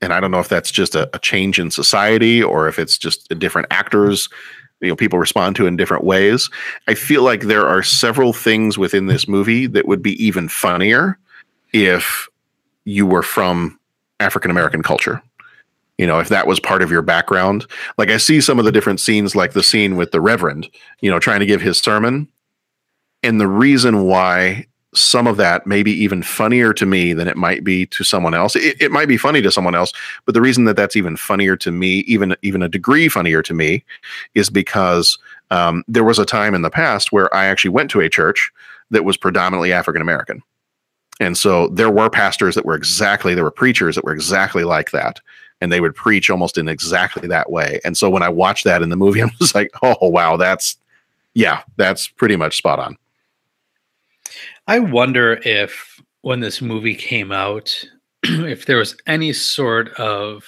and I don't know if that's just a, a change in society or if it's just different actors, you know, people respond to in different ways. I feel like there are several things within this movie that would be even funnier if you were from African American culture. You know, if that was part of your background. Like I see some of the different scenes, like the scene with the Reverend, you know, trying to give his sermon. And the reason why some of that may be even funnier to me than it might be to someone else. It, it might be funny to someone else, but the reason that that's even funnier to me, even even a degree funnier to me, is because um, there was a time in the past where I actually went to a church that was predominantly African American, and so there were pastors that were exactly there were preachers that were exactly like that, and they would preach almost in exactly that way. And so when I watched that in the movie, I was like, oh wow, that's yeah, that's pretty much spot on. I wonder if when this movie came out, if there was any sort of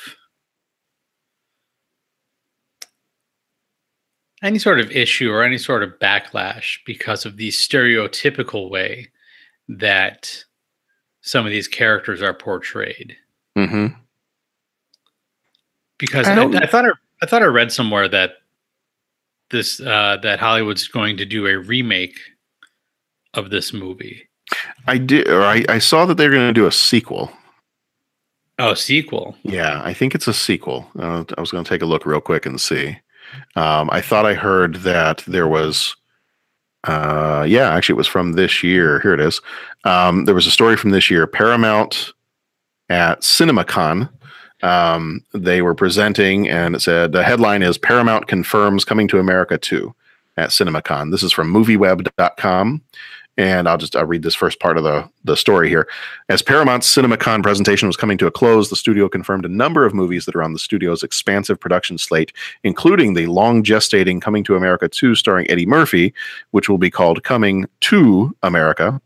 any sort of issue or any sort of backlash because of the stereotypical way that some of these characters are portrayed. Mm-hmm. Because I I, I thought I, I thought I read somewhere that this uh, that Hollywood's going to do a remake of this movie. I did, or I, I saw that they're going to do a sequel. Oh, sequel. Yeah, I think it's a sequel. Uh, I was going to take a look real quick and see. Um, I thought I heard that there was, uh, yeah, actually, it was from this year. Here it is. Um, there was a story from this year. Paramount at CinemaCon. Um, they were presenting, and it said the headline is Paramount confirms coming to America too at CinemaCon. This is from MovieWeb.com. And I'll just I'll read this first part of the, the story here. As Paramount's CinemaCon presentation was coming to a close, the studio confirmed a number of movies that are on the studio's expansive production slate, including the long gestating Coming to America 2 starring Eddie Murphy, which will be called Coming to America,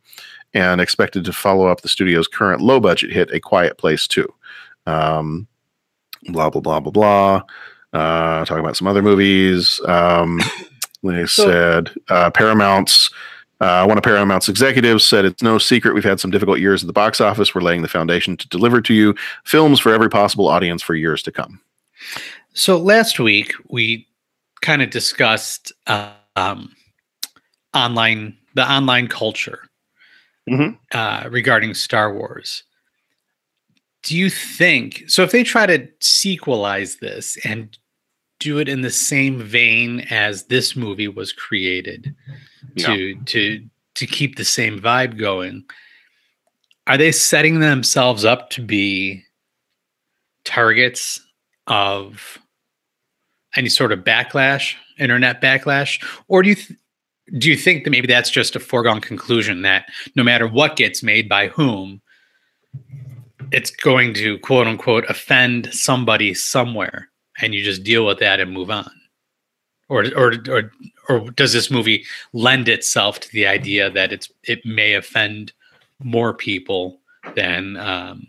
and expected to follow up the studio's current low budget hit, A Quiet Place 2. Um, blah, blah, blah, blah, blah. Uh, talking about some other movies. Um, they said uh, Paramount's uh, one of Paramount's executives said, It's no secret we've had some difficult years at the box office. We're laying the foundation to deliver to you films for every possible audience for years to come. So last week we kind of discussed uh, um, online the online culture uh, regarding Star Wars. Do you think so? If they try to sequelize this and do it in the same vein as this movie was created to to to keep the same vibe going, are they setting themselves up to be targets of any sort of backlash, internet backlash, or do you th- do you think that maybe that's just a foregone conclusion that no matter what gets made by whom, it's going to quote unquote offend somebody somewhere, and you just deal with that and move on, or or or or does this movie lend itself to the idea that it's it may offend more people than um,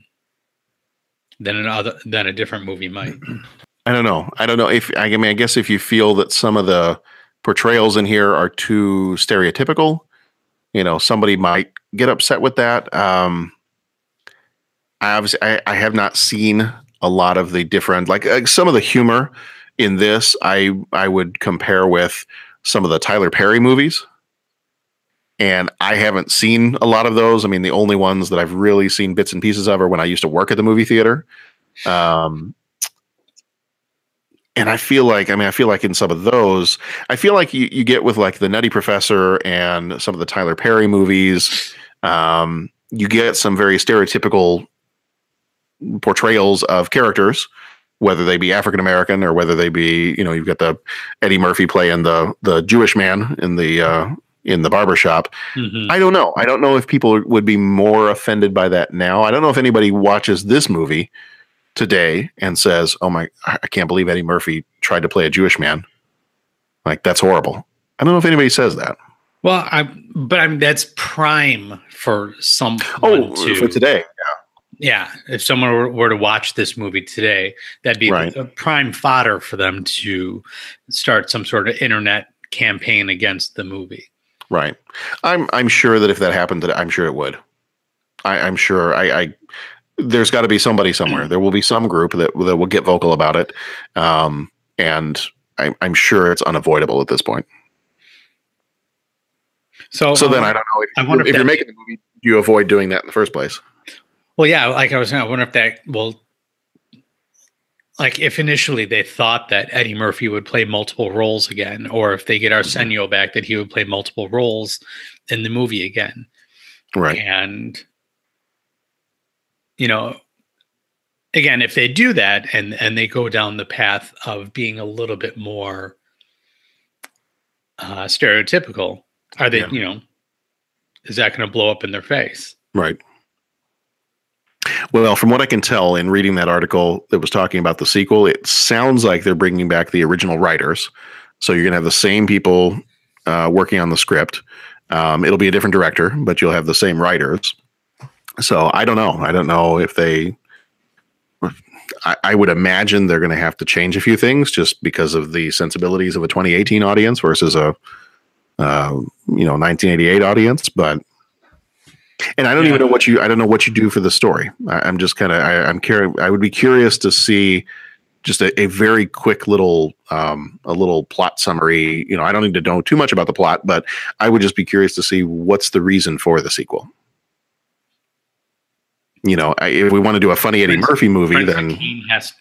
than another than a different movie might? I don't know. I don't know if I mean I guess if you feel that some of the portrayals in here are too stereotypical, you know, somebody might get upset with that. Um I I have not seen a lot of the different like uh, some of the humor in this I I would compare with some of the Tyler Perry movies. And I haven't seen a lot of those. I mean, the only ones that I've really seen bits and pieces of are when I used to work at the movie theater. Um, and I feel like I mean I feel like in some of those I feel like you, you get with like the Nutty Professor and some of the Tyler Perry movies, um, you get some very stereotypical portrayals of characters, whether they be African American or whether they be you know you've got the Eddie Murphy playing the the Jewish man in the uh, in the barbershop. Mhm. I don't know. I don't know if people would be more offended by that now. I don't know if anybody watches this movie today and says, "Oh my, I can't believe Eddie Murphy tried to play a Jewish man." Like that's horrible. I don't know if anybody says that. Well, I but I mean that's prime for some. Oh, to, for today. Yeah, if someone were, were to watch this movie today, that'd be Right. a prime fodder for them to start some sort of internet campaign against the movie. Right. I'm I'm sure that if that happened, that I'm sure it would. I, I'm sure. I, I there's got to be somebody somewhere. There will be some group that that will get vocal about it, um, and I, I'm sure it's unavoidable at this point. So, So then um, I don't know if, I wonder if if you're making the movie, do you avoid doing that in the first place? Well, yeah, like I was saying, I wonder if that will, like, if initially they thought that Eddie Murphy would play multiple roles again, or if they get Arsenio back, that he would play multiple roles in the movie again. Right. And, you know, again, if they do that and and they go down the path of being a little bit more uh, stereotypical, are they, Yeah. you know, is that going to blow up in their face? Right. Well, from what I can tell in reading that article that was talking about the sequel, it sounds like they're bringing back the original writers. So you're going to have the same people uh, working on the script. Um, it'll be a different director, but you'll have the same writers. So I don't know. I don't know if they. I, I would imagine they're going to have to change a few things just because of the sensibilities of a 2018 audience versus a, uh, you know, 1988 audience. But and I don't even know what you I don't know what you do for the story. I, I'm just kind of I'm curious. I would be curious to see just a, a very quick little um, a little plot summary. You know, I don't need to know too much about the plot, but I would just be curious to see what's the reason for the sequel. You know, I, if we want to do a funny Eddie Murphy movie, Prince then Akeem has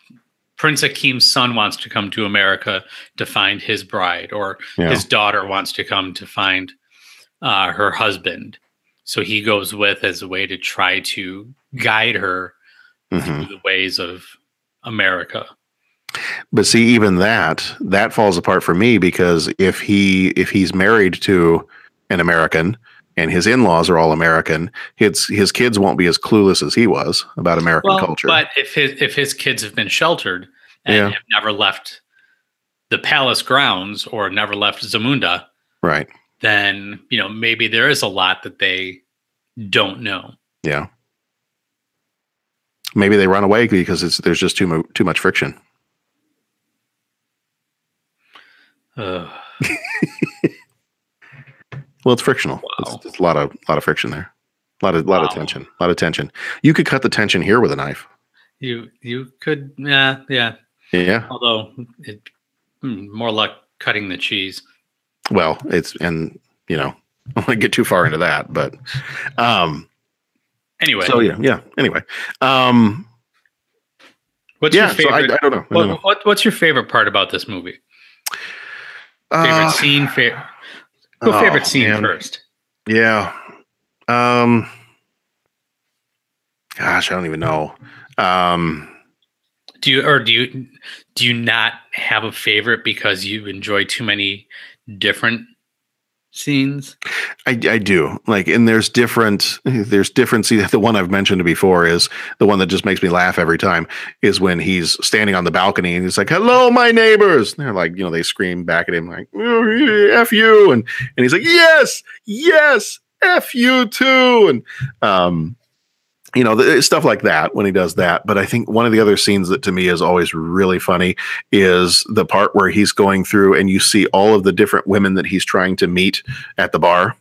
Prince Akeem's son wants to come to America to find his bride, or Yeah. his daughter wants to come to find uh, her husband. So he goes with as a way to try to guide her Mhm. through the ways of America. But see, even that that falls apart for me because if he if he's married to an American and his in laws are all American, his his kids won't be as clueless as he was about American Well, culture. but if his if his kids have been sheltered and Yeah. have never left the palace grounds or never left Zamunda, right? Then you know maybe there is a lot that they don't know. Yeah. Maybe they run away because it's there's just too too much friction. Ugh. Well, it's frictional. It's, it's a lot of lot of friction there. A lot of lot of tension. A lot of tension. You could cut the tension here with a knife. You you could yeah yeah. Yeah. Although it hmm, more luck cutting the cheese. Well, it's and you know I don't want to get too far into that, but um. Anyway, So yeah, yeah. Anyway, um. what's yeah, your favorite? So I, I don't know. I what, don't know. what what's your favorite part about this movie? Favorite Uh, scene? Favorite. Go oh, favorite scene man. first. Yeah. Um. Gosh, I don't even know. Um. Do you or do you do you not have a favorite because you enjoy too many different scenes? I, I do like, and there's different, there's different. See, the one I've mentioned before is the one that just makes me laugh every time is when he's standing on the balcony and he's like, "Hello, my neighbors." And they're like, you know, they scream back at him like, "Oh, "F you," and and he's like, "Yes, yes, F you too," and um, you know, the, stuff like that when he does that. But I think one of the other scenes that to me is always really funny is the part where he's going through and you see all of the different women that he's trying to meet at the bar.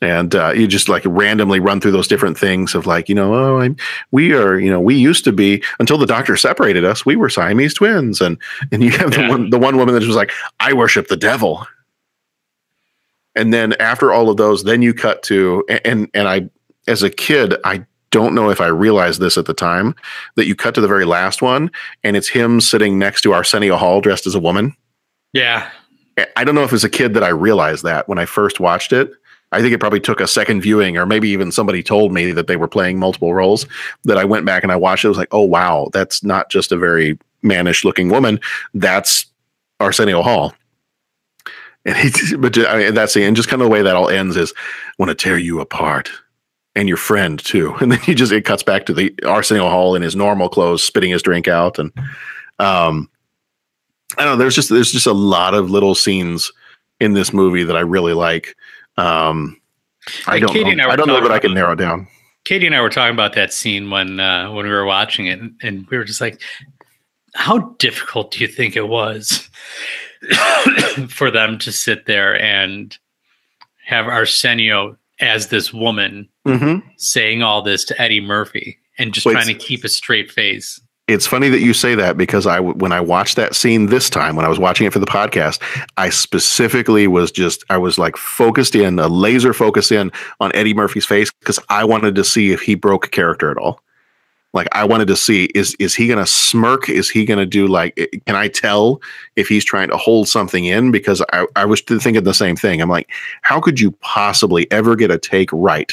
And uh, you just like randomly run through those different things of like, you know, oh, I'm, we are, you know, we used to be until the doctor separated us, we were Siamese twins. And and you have the one the one woman that was like, I worship the devil. And then after all of those, then you cut to and and I as a kid, I don't know if I realized this at the time that you cut to the very last one and it's him sitting next to Arsenio Hall dressed as a woman. Yeah. I don't know if as a kid that I realized that when I first watched it. I think it probably took a second viewing, or maybe even somebody told me that they were playing multiple roles. That I went back and I watched it. I was like, oh wow, that's not just a very mannish looking woman. That's Arsenio Hall. And he, but I mean, that's the and just kind of the way that all ends is, want to tear you apart, and your friend too. And then he just it cuts back to the Arsenio Hall in his normal clothes, spitting his drink out, and um, I don't know. There's just there's just a lot of little scenes in this movie that I really like. Um, I don't Katie and I know. I don't know that I can narrow down. Katie and I were talking about that scene when uh, when we were watching it, and, and we were just like, "How difficult do you think it was for them to sit there and have Arsenio as this woman Mm-hmm. saying all this to Eddie Murphy and just Well, trying to keep a straight face?" It's funny that you say that because I, when I watched that scene this time, when I was watching it for the podcast, I specifically was just, I was like focused in, a laser focus in on Eddie Murphy's face because I wanted to see if he broke character at all. Like I wanted to see is is he going to smirk? Is he going to do like? Can I tell if he's trying to hold something in? Because I I was thinking the same thing. I'm like, how could you possibly ever get a take right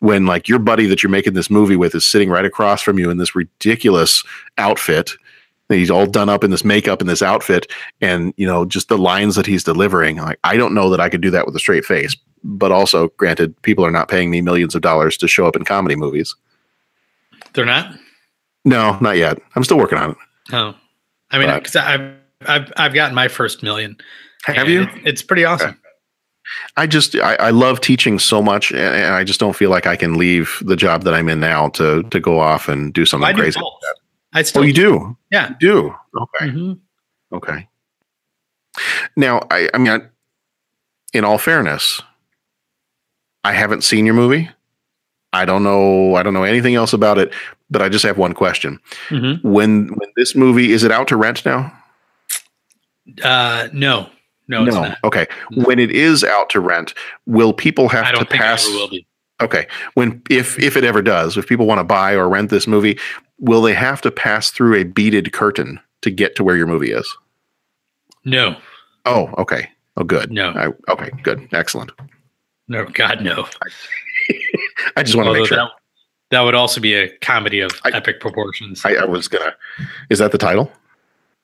when like your buddy that you're making this movie with is sitting right across from you in this ridiculous outfit he's all done up in this makeup and this outfit and you know just the lines that he's delivering like i don't know that i could do that with a straight face but also granted people are not paying me millions of dollars to show up in comedy movies They're not. no not yet i'm still working on it Oh, I mean, because I've I've I've gotten my first million. Have you? it- it's pretty awesome. I just I, I love teaching so much and, i just don't feel like i can leave the job that i'm in now to to go off and do something I do crazy both. I still oh you do Yeah. you do okay Mhm. Okay. Now, I, I mean, I, in all fairness, I haven't seen your movie. I don't know. I don't know anything else about it. But I just have one question. Mhm. When when this movie is it out to rent now? Uh, no, no, it's not. Okay. When it is out to rent, will people have I to pass? it ever will be. Okay. When if if it ever does, if people want to buy or rent this movie, will they have to pass through a beaded curtain to get to where your movie is? No, Oh, okay. Oh, good. No. I, okay. Good. Excellent. no, God, no. I just want to make sure. that, that would also be a comedy of epic proportions. I, I was gonna. Is that the title?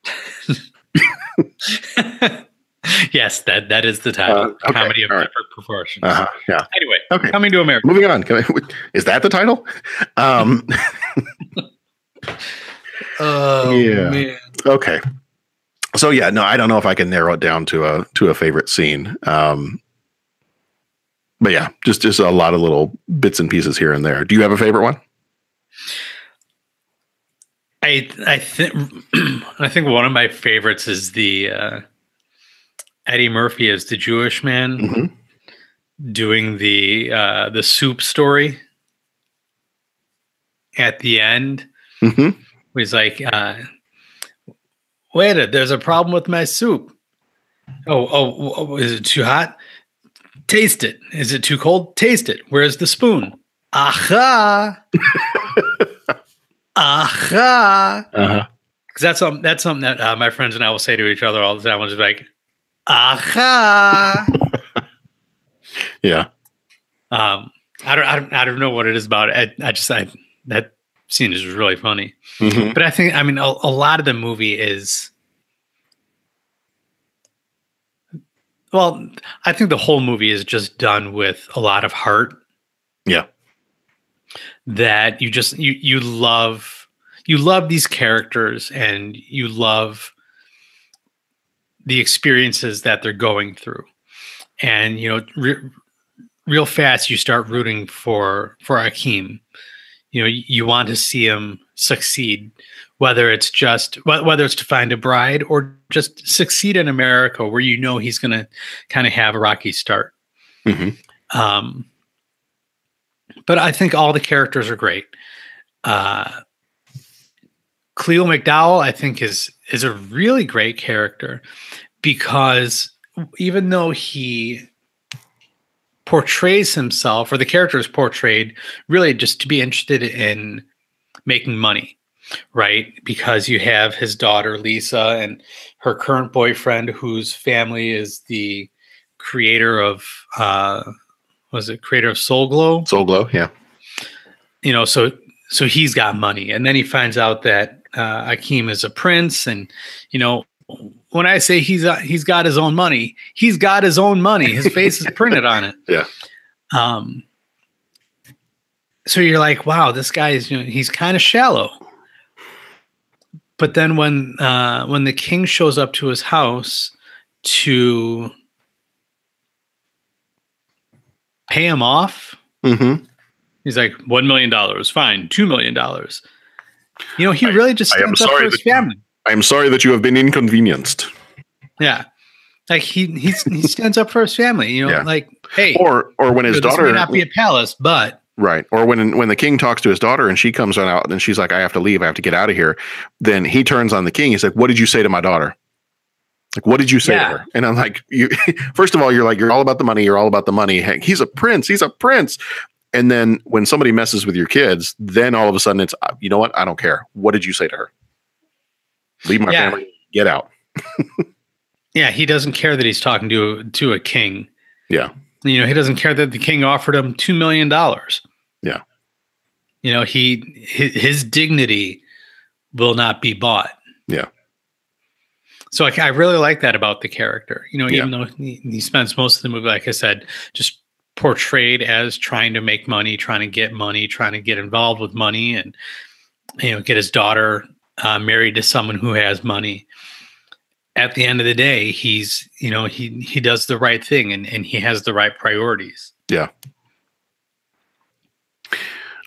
yes, that that is the title. Uh, okay, Comedy of right. proportions. Uh huh. Yeah. Anyway, Okay. coming to America. Moving on. Is that the title? Um. Oh Yeah. man. okay. So yeah, no, I don't know if I can narrow it down to a to a favorite scene. Um. But yeah, just just a lot of little bits and pieces here and there. Do you have a favorite one? I I think I think one of my favorites is the uh, Eddie Murphy as the Jewish man Mm-hmm. doing the uh, the soup story at the end. Mm-hmm. He's like, uh, "Wait, a, there's a problem with my soup. Oh, oh, oh, is it too hot? Taste it. Is it too cold? Taste it. Where's the spoon? Aha! Aha! Uh-huh. Because that's something that's something that uh, my friends and I will say to each other all the time. Be like, "Aha!" Yeah. um, I don't, I don't, I don't know what it is about it. I, I just, I that scene is really funny. Mhm. But I think, I mean, a, a lot of the movie is. Well, I think the whole movie is just done with a lot of heart Yeah. that you just you you love you love these characters and you love the experiences that they're going through and you know re- real fast you start rooting for for Akeem you know you, you want to see him succeed whether it's just whether it's to find a bride or just succeed in America where you know he's going to kind of have a rocky start Mhm. um but I think all the characters are great. Uh, Cleo McDowell, I think, is is a really great character because even though he portrays himself, or the character is portrayed really just to be interested in making money, right? Because you have his daughter Lisa and her current boyfriend, whose family is the creator of uh was it creator of Soul Glo? Soul Glo, yeah. You know, so so he's got money, and then he finds out that uh, Akeem is a prince, and you know, when I say he's uh, he's got his own money, he's got his own money. His face is printed on it. Yeah. Um. So you're like, wow, this guy is you know he's kind of shallow. But then when uh, when the king shows up to his house to pay him off, Mm-hmm. he's like one million dollars, fine, two million dollars. You know, he really just I stands up for his family. I am sorry that you have been inconvenienced. Yeah. Like he he's, he stands up for his family, you know, Yeah. like hey, Or or when his you know, this daughter may not be a palace, but Right. Or when when the king talks to his daughter and she comes on out and she's like, I have to leave, I have to get out of here. Then he turns on the king. He's like, What did you say to my daughter? Like, what did you say Yeah. to her? And I'm like, you first of all, you're like, you're all about the money, you're all about the money. He's a prince, he's a prince. And then when somebody messes with your kids, then all of a sudden it's, uh, you know what? I don't care. What did you say to her? Leave my Yeah. family, get out. yeah, he doesn't care that he's talking to to a king. Yeah. You know, he doesn't care that the king offered him two million dollars. Yeah. You know, he his, his dignity will not be bought. Yeah. So I, I really like that about the character. You know, Yeah. even though he, he spends most of the movie, like I said, just portrayed as trying to make money, trying to get money, trying to get involved with money, and you know, get his daughter uh, married to someone who has money. At the end of the day, he's you know he he does the right thing and and he has the right priorities. Yeah.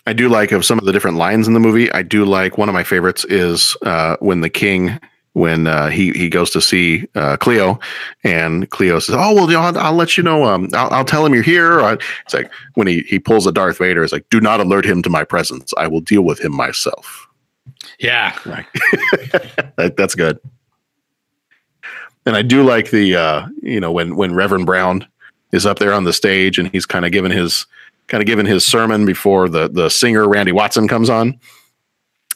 I do like of some of the different lines in the movie. I do like one of my favorites is uh, when the king when uh, he he goes to see uh, Cleo, and Cleo says, "Oh well, I'll, I'll let you know. Um, I'll, I'll tell him you're here." Or, it's like when he he pulls a Darth Vader. It's like, "Do not alert him to my presence. I will deal with him myself." Yeah, Right. that, that's good. And I do like the uh, you know when when Reverend Brown is up there on the stage and he's kind of giving his kind of giving his sermon before the the singer Randy Watson comes on,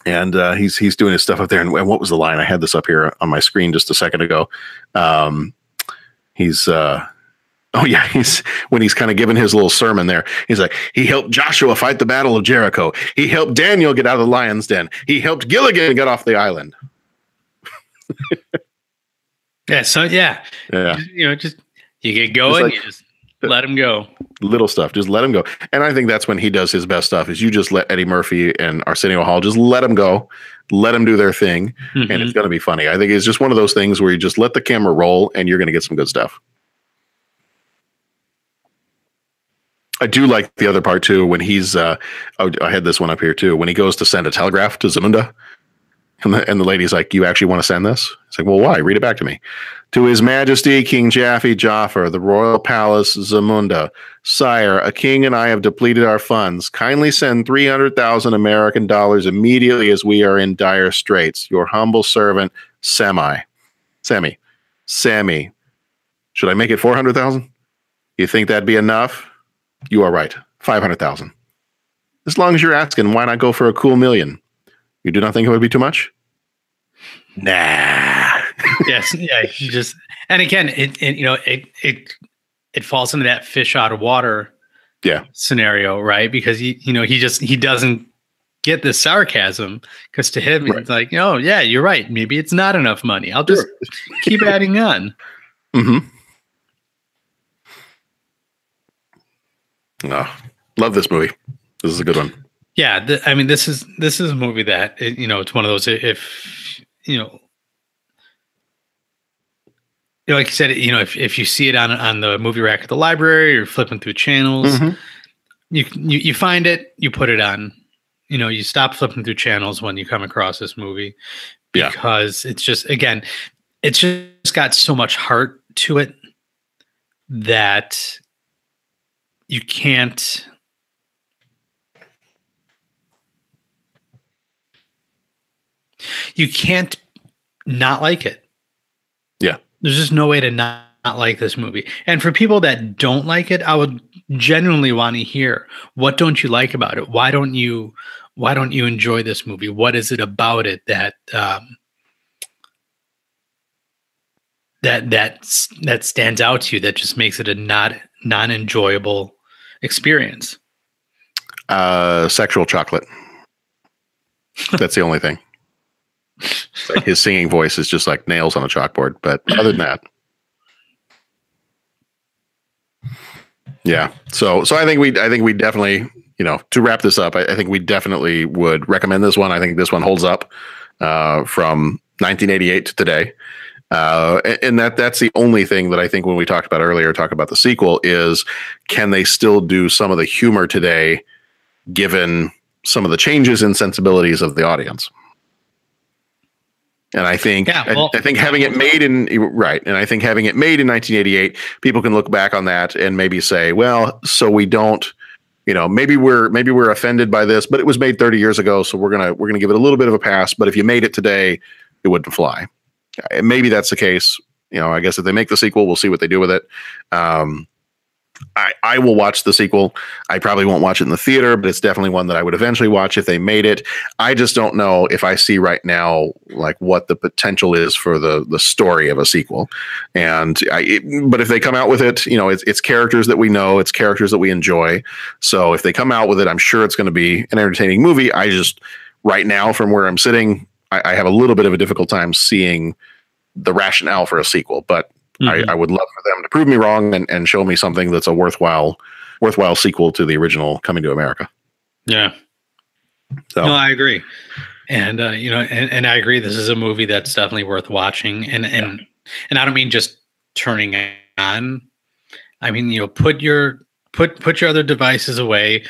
and uh, he's he's doing his stuff up there. And, and what was the line? I had this up here on my screen just a second ago. Um, he's uh, oh yeah, he's when he's kind of giving his little sermon there. He's like, he helped Joshua fight the battle of Jericho. He helped Daniel get out of the lion's den. He helped Gilligan get off the island. yeah. So yeah, Yeah. you know, just you get going, like- you just let him go. little stuff. Just let him go. And I think that's when he does his best stuff. Is you just let Eddie Murphy and Arsenio Hall just let them go, let them do their thing, and it's going to be funny. I think it's just one of those things where you just let the camera roll, and you're going to get some good stuff. I do like the other part too when he's. Uh, oh, I had this one up here too. When he goes to send a telegraph to Zamunda, and the, and the lady's like, "You actually want to send this?" It's like, "Well, why? Read it back to me." To His Majesty King Jaffe Joffer, the Royal Palace Zamunda, Sire, a king and I have depleted our funds. Kindly send three hundred thousand American dollars immediately, as we are in dire straits. Your humble servant, Semmi, Sammy, Sammy. Should I make it four hundred thousand? You think that'd be enough? You are right. Five hundred thousand. As long as you're asking, why not go for a cool million? You do not think it would be too much? Nah. yes, yeah. You just and again, it, it you know it it it falls into that fish out of water Yeah. scenario, right? Because he you know he just he doesn't get the sarcasm because to him it's like, oh yeah, you're right. Maybe it's not enough money. I'll just keep adding on. Mm-hmm. Oh, love this movie. This is a good one. Yeah, th- I mean, this is this is a movie that it, you know it's one of those if you know. you know, Like you said, you know, if, if you see it on on the movie rack at the library, or flipping through channels, Mhm. you, you you find it, you put it on. You know, you stop flipping through channels when you come across this movie Yeah. because it's just again, it's just got so much heart to it that you can't you can't not like it. Yeah. There's just no way to not, not like this movie. And for people that don't like it, I would genuinely want to hear what don't you like about it? Why don't you why don't you enjoy this movie? What is it about it that um, that that that stands out to you that just makes it a not non enjoyable experience? Uh, sexual chocolate. That's the only thing. Like his singing voice is just like nails on a chalkboard. But other than that, yeah. So so I think we I think we definitely you know to wrap this up. I, I think we definitely would recommend this one. I think this one holds up uh, from 1988 to today. Uh, and that that's the only thing that I think when we talked about earlier, talk about the sequel is can they still do some of the humor today, given some of the changes in sensibilities of the audience? And I think Yeah, well- I, I think having it made in right, and I think having it made in 1988, people can look back on that and maybe say, well, so we don't, you know, maybe we're maybe we're offended by this, but it was made 30 years ago, so we're gonna we're gonna give it a little bit of a pass. But if you made it today, it wouldn't fly. Uh, Maybe that's the case. You know, I guess if they make the sequel, we'll see what they do with it. Um, I, I will watch the sequel. I probably won't watch it in the theater, but it's definitely one that I would eventually watch if they made it. I just don't know if I see right now like what the potential is for the the story of a sequel. And I, it, but if they come out with it, you know, it's it's characters that we know, it's characters that we enjoy. So if they come out with it, I'm sure it's going to be an entertaining movie. I just right now, from where I'm sitting, I, I have a little bit of a difficult time seeing the rationale for a sequel. But I, I would love for them to prove me wrong and, and show me something that's a worthwhile worthwhile sequel to the original Coming to America. Yeah. So No, I agree. And uh, you know, and, and I agree this is a movie that's definitely worth watching. And and and I don't mean just turning on. I mean, you know, put your put put your other devices away,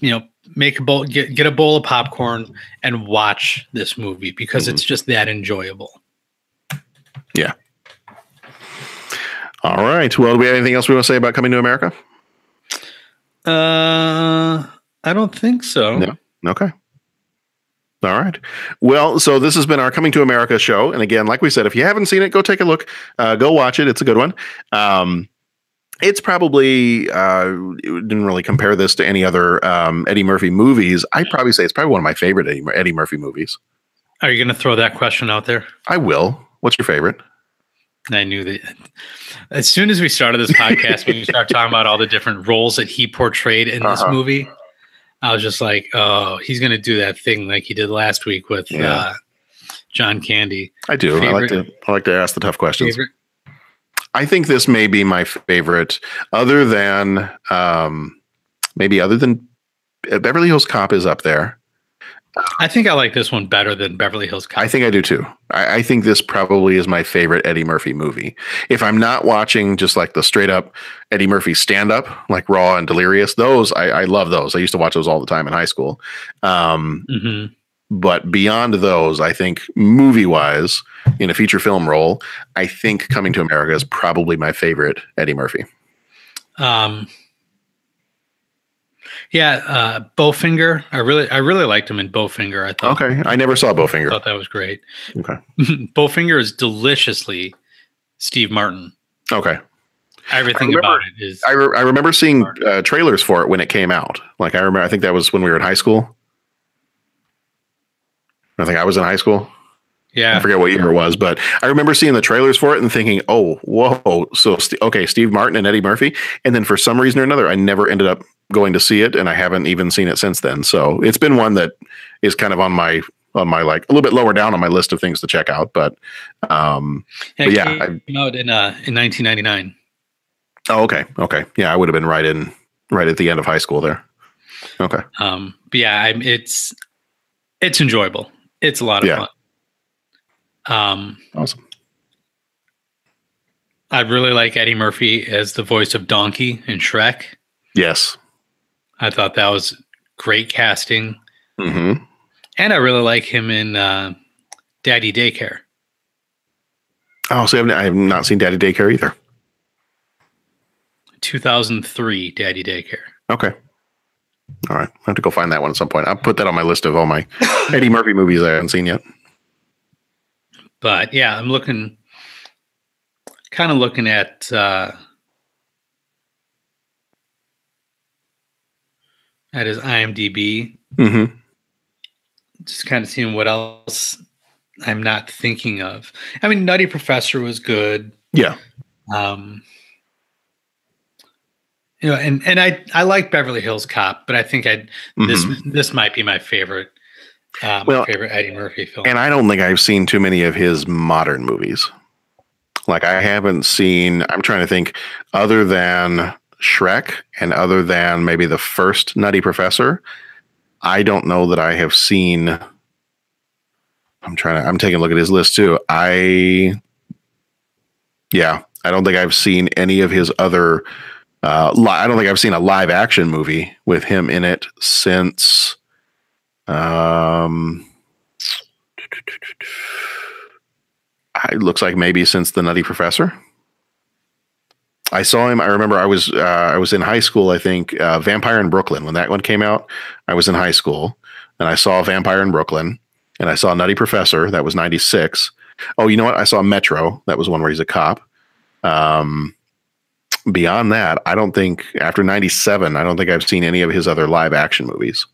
you know, make a bowl get get a bowl of popcorn and watch this movie because it's just that enjoyable. yeah. All right. Well, do we have anything else we want to say about Coming to America? Uh I don't think so. No. Okay. All right. Well, so this has been our Coming to America show. And again, like we said, if you haven't seen it, go take a look. Uh, go watch it. It's a good one. Um, it's probably uh, didn't really compare this to any other um, Eddie Murphy movies. I'd probably say it's probably one of my favorite Eddie, Eddie Murphy movies. Are you going to throw that question out there? I will. What's your favorite? I knew that as soon as we started this podcast, when we start talking about all the different roles that he portrayed in this Uh-huh. movie, I was just like, oh, he's going to do that thing like he did last week with Yeah. uh, John Candy. I do. I like to. I like to ask the tough questions. Favorite? I think this may be my favorite, other than um, maybe other than uh, Beverly Hills Cop is up there. I think I like this one better than Beverly Hills Cop. I think I do too. I, I think this probably is my favorite Eddie Murphy movie. If I'm not watching just like the straight up Eddie Murphy stand up, like Raw and Delirious, those I, I love those. I used to watch those all the time in high school. Um, Mhm. But beyond those, I think movie wise, in a feature film role, I think Coming to America is probably my favorite Eddie Murphy. Um, yeah, uh, Bowfinger. I really, I really liked him in Bowfinger. I thought. Okay, I never saw Bowfinger. I thought that was great. Okay, Bowfinger is deliciously Steve Martin. okay. Everything remember- about it is. I, re- I remember seeing uh, trailers for it when it came out. Like I remember, I think that was when we were in high school. I think I was in high school. I forget what year it was, but I remember seeing the trailers for it and thinking, "Oh, whoa!" So, St- okay, Steve Martin and Eddie Murphy, and then for some reason or another, I never ended up going to see it, and I haven't even seen it since then. So, it's been one that is kind of on my on my like a little bit lower down on my list of things to check out. But, um, Yeah, but yeah, I, came out in uh, in 1999. oh, okay, okay, yeah, I would have been right in right at the end of high school there. Okay, Um, but yeah, I'm, it's it's enjoyable. It's a lot of Yeah. fun. Um, awesome. I really like Eddie Murphy as the voice of Donkey in Shrek. Yes. I thought that was great casting, hmm and I really like him in uh, Daddy Daycare. Oh, so I have not seen Daddy Daycare either. 2003 Daddy Daycare. Okay. All right. I have to go find that one at some point. I'll put that on my list of all my Eddie Murphy movies I haven't seen yet. But yeah, I'm looking kind of looking at uh, at his IMDb, Mm-hmm. just kind of seeing what else I'm not thinking of. I mean, Nutty Professor was good. Yeah. Um, you know, and and I I like Beverly Hills Cop, but I think I this this might be my favorite. Uh, my. Well, favorite Eddie Murphy film. And I don't think I've seen too many of his modern movies. Like I haven't seen. I'm trying to think. Other than Shrek and other than maybe the first Nutty Professor, I don't know that I have seen. I'm trying to. I'm taking a look at his list too. I. Yeah, I don't think I've seen any of his other. Uh, li- I don't think I've seen a live action movie with him in it since. Um, it looks like maybe since the Nutty Professor. I saw him. I remember I was uh, I was in high school. I think uh, Vampire in Brooklyn when that one came out. I was in high school and I saw Vampire in Brooklyn and I saw Nutty Professor. That was ninety six. Oh, you know what? I saw Metro. That was one where he's a cop. Um, beyond that, I don't think after ninety seven. I don't think I've seen any of his other live action movies.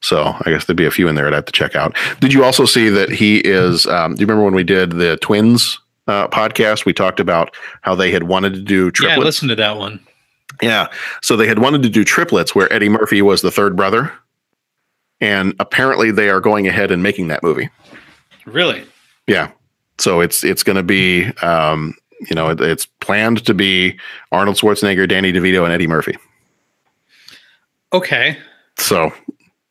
So I guess there'd be a few in there I'd have to check out. Did you also see that he is? Um, do you remember when we did the twins uh, podcast? We talked about how they had wanted to do yeah, triplets. listen to that one. Yeah. So they had wanted to do triplets where Eddie Murphy was the third brother. And apparently they are going ahead and making that movie. Really? Yeah. So it's it's going to be um, you know, it, it's planned to be Arnold Schwarzenegger, Danny DeVito and Eddie Murphy. Okay. So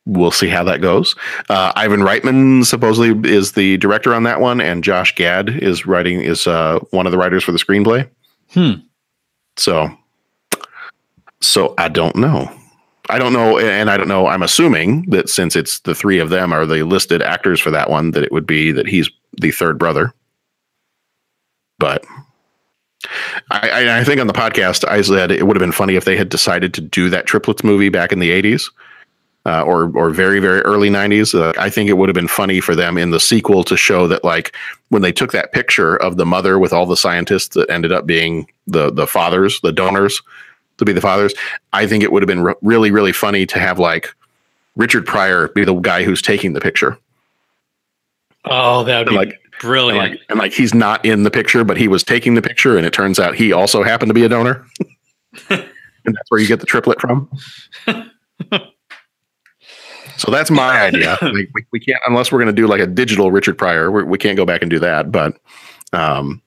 we'll see how that goes. Uh, Ivan Reitman supposedly is the director on that one and Josh Gad is writing is uh, one of the writers for the screenplay. Hmm. So, so I don't know. I don't know, and I don't know. I'm assuming that since it's the three of them are the listed actors for that one, that it would be that he's the third brother. But I, I, I think on the podcast I said it would have been funny if they had decided to do that triplets movie back in the '80s. Uh, or or very very early 90s uh, i think it would have been funny for them in the sequel to show that like when they took that picture of the mother with all the scientists that ended up being the the fathers the donors to be the fathers i think it would have been re- really really funny to have like richard pryor be the guy who's taking the picture. Oh, that would And be like- brilliant. and like, and like he's not in the picture but he was taking the picture and it turns out he also happened to be a donor. And that's where you get the triplet from so that's my idea. Like, we, we can't unless we're going to do like a digital richard pryor we're, we can't go back and do that but um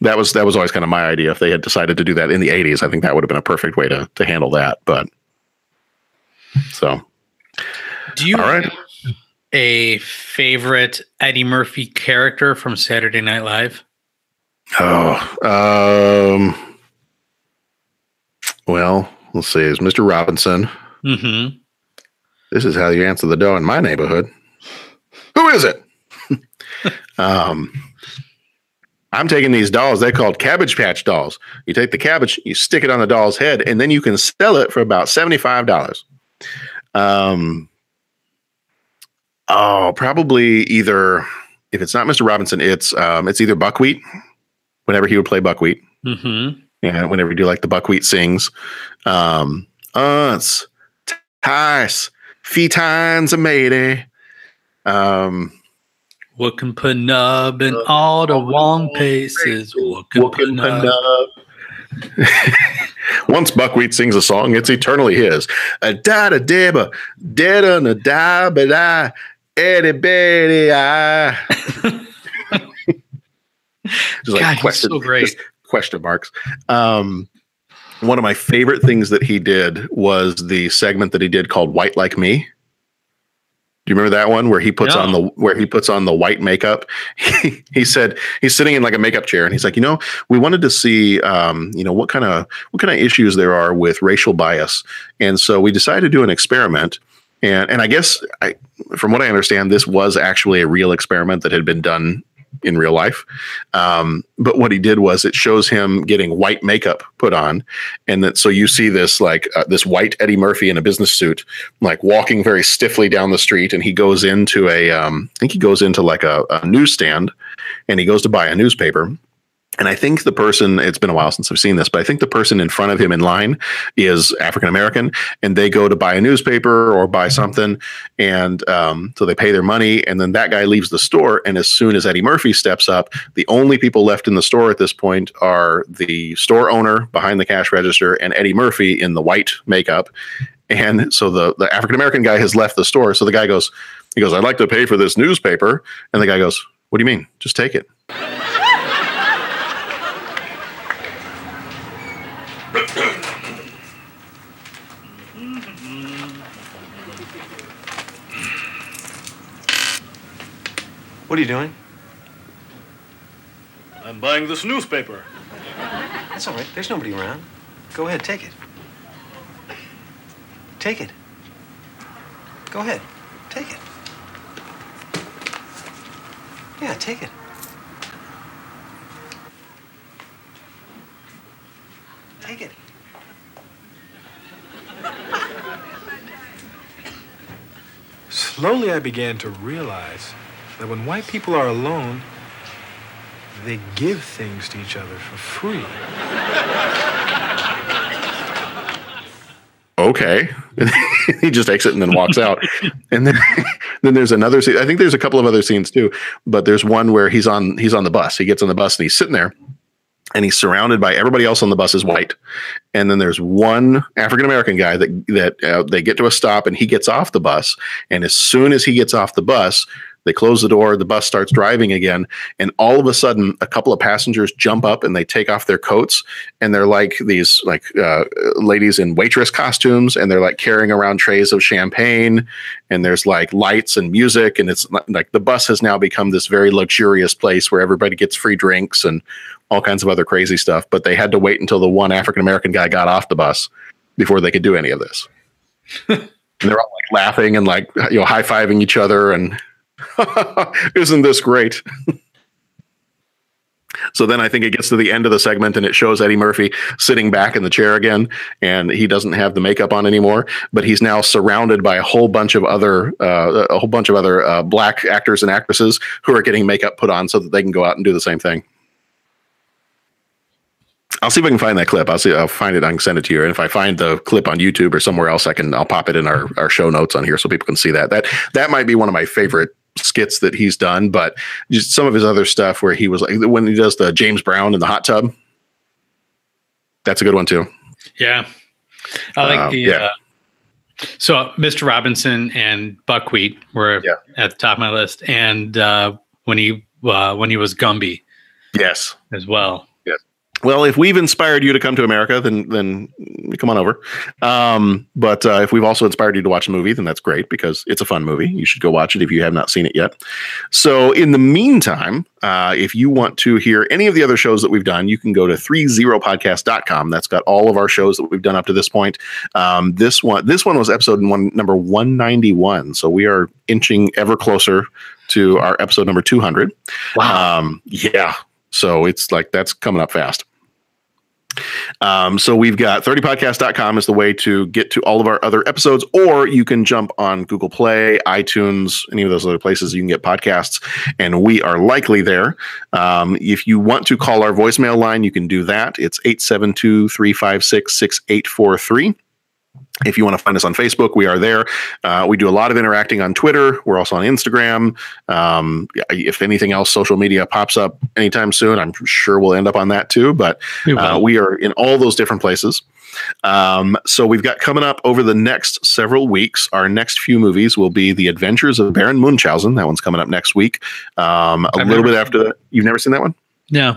that was that was always kind of my idea. If they had decided to do that in the 80s i think that would have been a perfect way to to handle that but so. Do you all right. have a favorite Eddie Murphy character from Saturday Night Live? oh um well let's see. Is mr robinson. Mm-hmm. This is how you answer the door in my neighborhood. Who is it? um, I'm taking these dolls. They're called Cabbage Patch dolls. You take the cabbage, you stick it on the doll's head, and then you can sell it for about seventy-five dollars. Um, oh, probably either if it's not Mr. Robinson, it's um, it's either Buckwheat. Whenever he would play Buckwheat, Mm-hmm. yeah, whenever you do like the buckwheat sings, um, uns, tice, fetines a matey. Um, What can put nub in all the wrong places? What can put nub? Once Buckwheat sings a song, it's eternally his. A da da deba, dead on a da ba da, Eddie Betty I. Just God, he's so great. question marks. Um, one of my favorite things that he did was the segment that he did called "White Like Me." Do you remember that one where he puts No. on the where he puts on the white makeup? He, he said he's sitting in like a makeup chair and he's like, you know, we wanted to see, um, you know, what kind of what kind of issues there are with racial bias, and so we decided to do an experiment. And and I guess I, from what I understand, this was actually a real experiment that had been done in real life. Um, but what he did was it shows him getting white makeup put on, and that so you see this like uh, this white Eddie Murphy in a business suit, like walking very stiffly down the street, and he goes into a, um, I think he goes into like a, a newsstand, and he goes to buy a newspaper, and I think the person, it's been a while since I've seen this, but I think the person in front of him in line is African American and they go to buy a newspaper or buy something. And um, so they pay their money. And then that guy leaves the store. And as soon as Eddie Murphy steps up, the only people left in the store at this point are the store owner behind the cash register and Eddie Murphy in the white makeup. And so the, the African American guy has left the store. So the guy goes, he goes, I'd like to pay for this newspaper. And the guy goes, What do you mean? Just take it. What are you doing? I'm buying this newspaper. That's all right. There's nobody around. Go ahead, take it. Take it. Go ahead, take it. Yeah, take it. Take it. Slowly, I began to realize that when white people are alone, they give things to each other for free. okay. he just exits and then walks out. and then then there's another scene. I think there's a couple of other scenes too, but there's one where he's on he's on the bus. He gets on the bus and he's sitting there and he's surrounded by everybody else on the bus is white. And then there's one African American guy that that uh, they get to a stop and he gets off the bus and as soon as he gets off the bus, they close the door, the bus starts driving again, and all of a sudden, a couple of passengers jump up and they take off their coats, and they're like these like uh, ladies in waitress costumes, and they're like carrying around trays of champagne, and there's like lights and music, and it's like the bus has now become this very luxurious place where everybody gets free drinks and all kinds of other crazy stuff. But they had to wait until the one African American guy got off the bus before they could do any of this. and they're all like laughing and like you know high fiving each other and Isn't this great? so then I think it gets to the end of the segment and it shows Eddie Murphy sitting back in the chair again, and he doesn't have the makeup on anymore, but he's now surrounded by a whole bunch of other uh, a whole bunch of other uh, black actors and actresses who are getting makeup put on so that they can go out and do the same thing. I'll see if I can find that clip. I'll see. I'll find it. I can send it to you. And if I find the clip on YouTube or somewhere else, I can. I'll pop it in our, our show notes on here so people can see that. That that might be one of my favorite skits that he's done, but just some of his other stuff where he was like when he does the James Brown in the hot tub. That's a good one too. Yeah, I like Um, the. yeah. Uh, so Mr. Robinson and Buckwheat were Yeah. at the top of my list, and uh, when he uh, when he was Gumby Yes. as well. Well, if we've inspired you to come to America, then then come on over. Um, but uh, if we've also inspired you to watch a movie, then that's great because it's a fun movie. You should go watch it if you have not seen it yet. So, in the meantime, uh, if you want to hear any of the other shows that we've done, you can go to 30podcast.com. That's got all of our shows that we've done up to this point. Um, this one, this one was episode one, number 191. So we are inching ever closer to our episode number 200. Wow. Um, yeah. So it's like that's coming up fast. Um, so we've got 30podcast.com is the way to get to all of our other episodes, or you can jump on Google Play, iTunes, any of those other places you can get podcasts, and we are likely there. Um, if you want to call our voicemail line, you can do that. It's 872 356 6843. If you want to find us on Facebook, we are there. Uh, we do a lot of interacting on Twitter. We're also on Instagram. Um, if anything else, social media pops up anytime soon, I'm sure we'll end up on that too. But uh, we are in all those different places. Um, so we've got coming up over the next several weeks. Our next few movies will be The Adventures of Baron Munchausen. That one's coming up next week. Um, a I've little bit after that. You've never seen that one? No.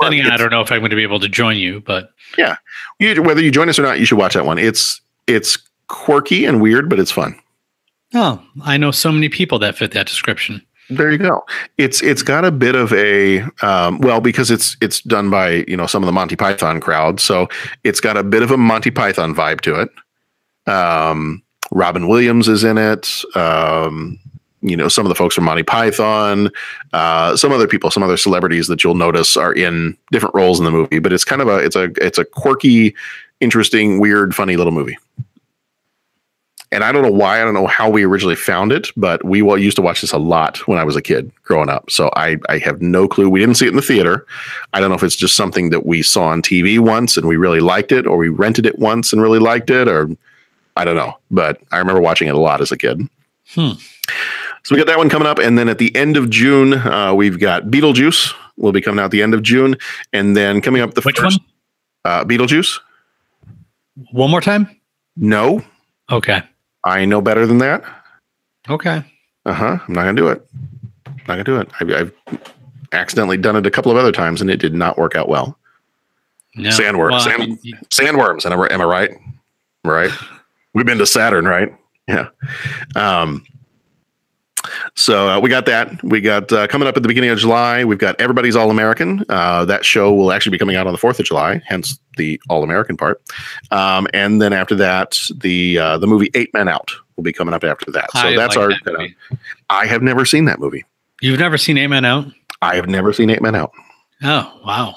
Then again, I don't know if I'm going to be able to join you, but Yeah. You, whether you join us or not, you should watch that one. It's it's quirky and weird, but it's fun. oh, I know so many people that fit that description. There you go. It's it's got a bit of a um, well because it's it's done by you know some of the Monty Python crowd, so it's got a bit of a Monty Python vibe to it. Um, Robin Williams is in it. Um, you know some of the folks from Monty Python, uh, some other people, some other celebrities that you'll notice are in different roles in the movie. But it's kind of a it's a it's a quirky, interesting, weird, funny little movie. And I don't know why. I don't know how we originally found it, but we well, used to watch this a lot when I was a kid growing up. So I, I have no clue. We didn't see it in the theater. I don't know if it's just something that we saw on TV once and we really liked it, or we rented it once and really liked it, or I don't know. But I remember watching it a lot as a kid. Hmm. So we got that one coming up, and then at the end of June, uh, we've got Beetlejuice. Will be coming out the end of June, and then coming up the Which first Uh, Beetlejuice. One more time. No, Okay. I know better than that. Okay. Uh huh. I'm not gonna do it. Not gonna do it. I, I've accidentally done it a couple of other times, and it did not work out well. No. Sandworms. Well, I mean, you- sandworms. Am I, am I right? Am I right? We've been to Saturn, right? Yeah. Um, so uh, we got that. We got uh, coming up at the beginning of July. We've got Everybody's All American. Uh, that show will actually be coming out on the Fourth of July, hence the All American part. Um, and then after that, the uh, the movie Eight Men Out will be coming up after that. So I that's like our. that movie. I have never seen that movie. You've never seen Eight Men Out? I have never seen Eight Men Out, Oh, wow.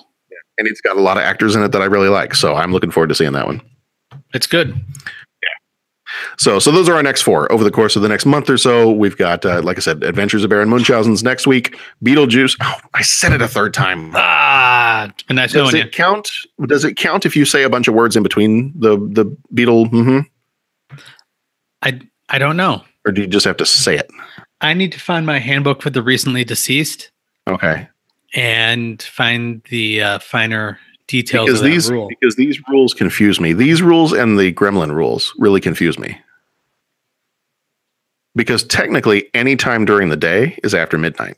and it's got a lot of actors in it that I really like. So I'm looking forward to seeing that one. It's good. So, so those are our next four over the course of the next month or so. We've got, uh, like I said, Adventures of Baron Munchausen's next week. Beetlejuice. Oh, I said it a third time. Ah, nice Does it count? Does it count if you say a bunch of words in between the the Beetle? hmm I I don't know. Or do you just have to say it? I need to find my handbook for the recently deceased Okay. and find the uh, finer details Because these rule. because these rules confuse me. These rules and the Gremlin rules really confuse me. Because technically, any time during the day is after midnight.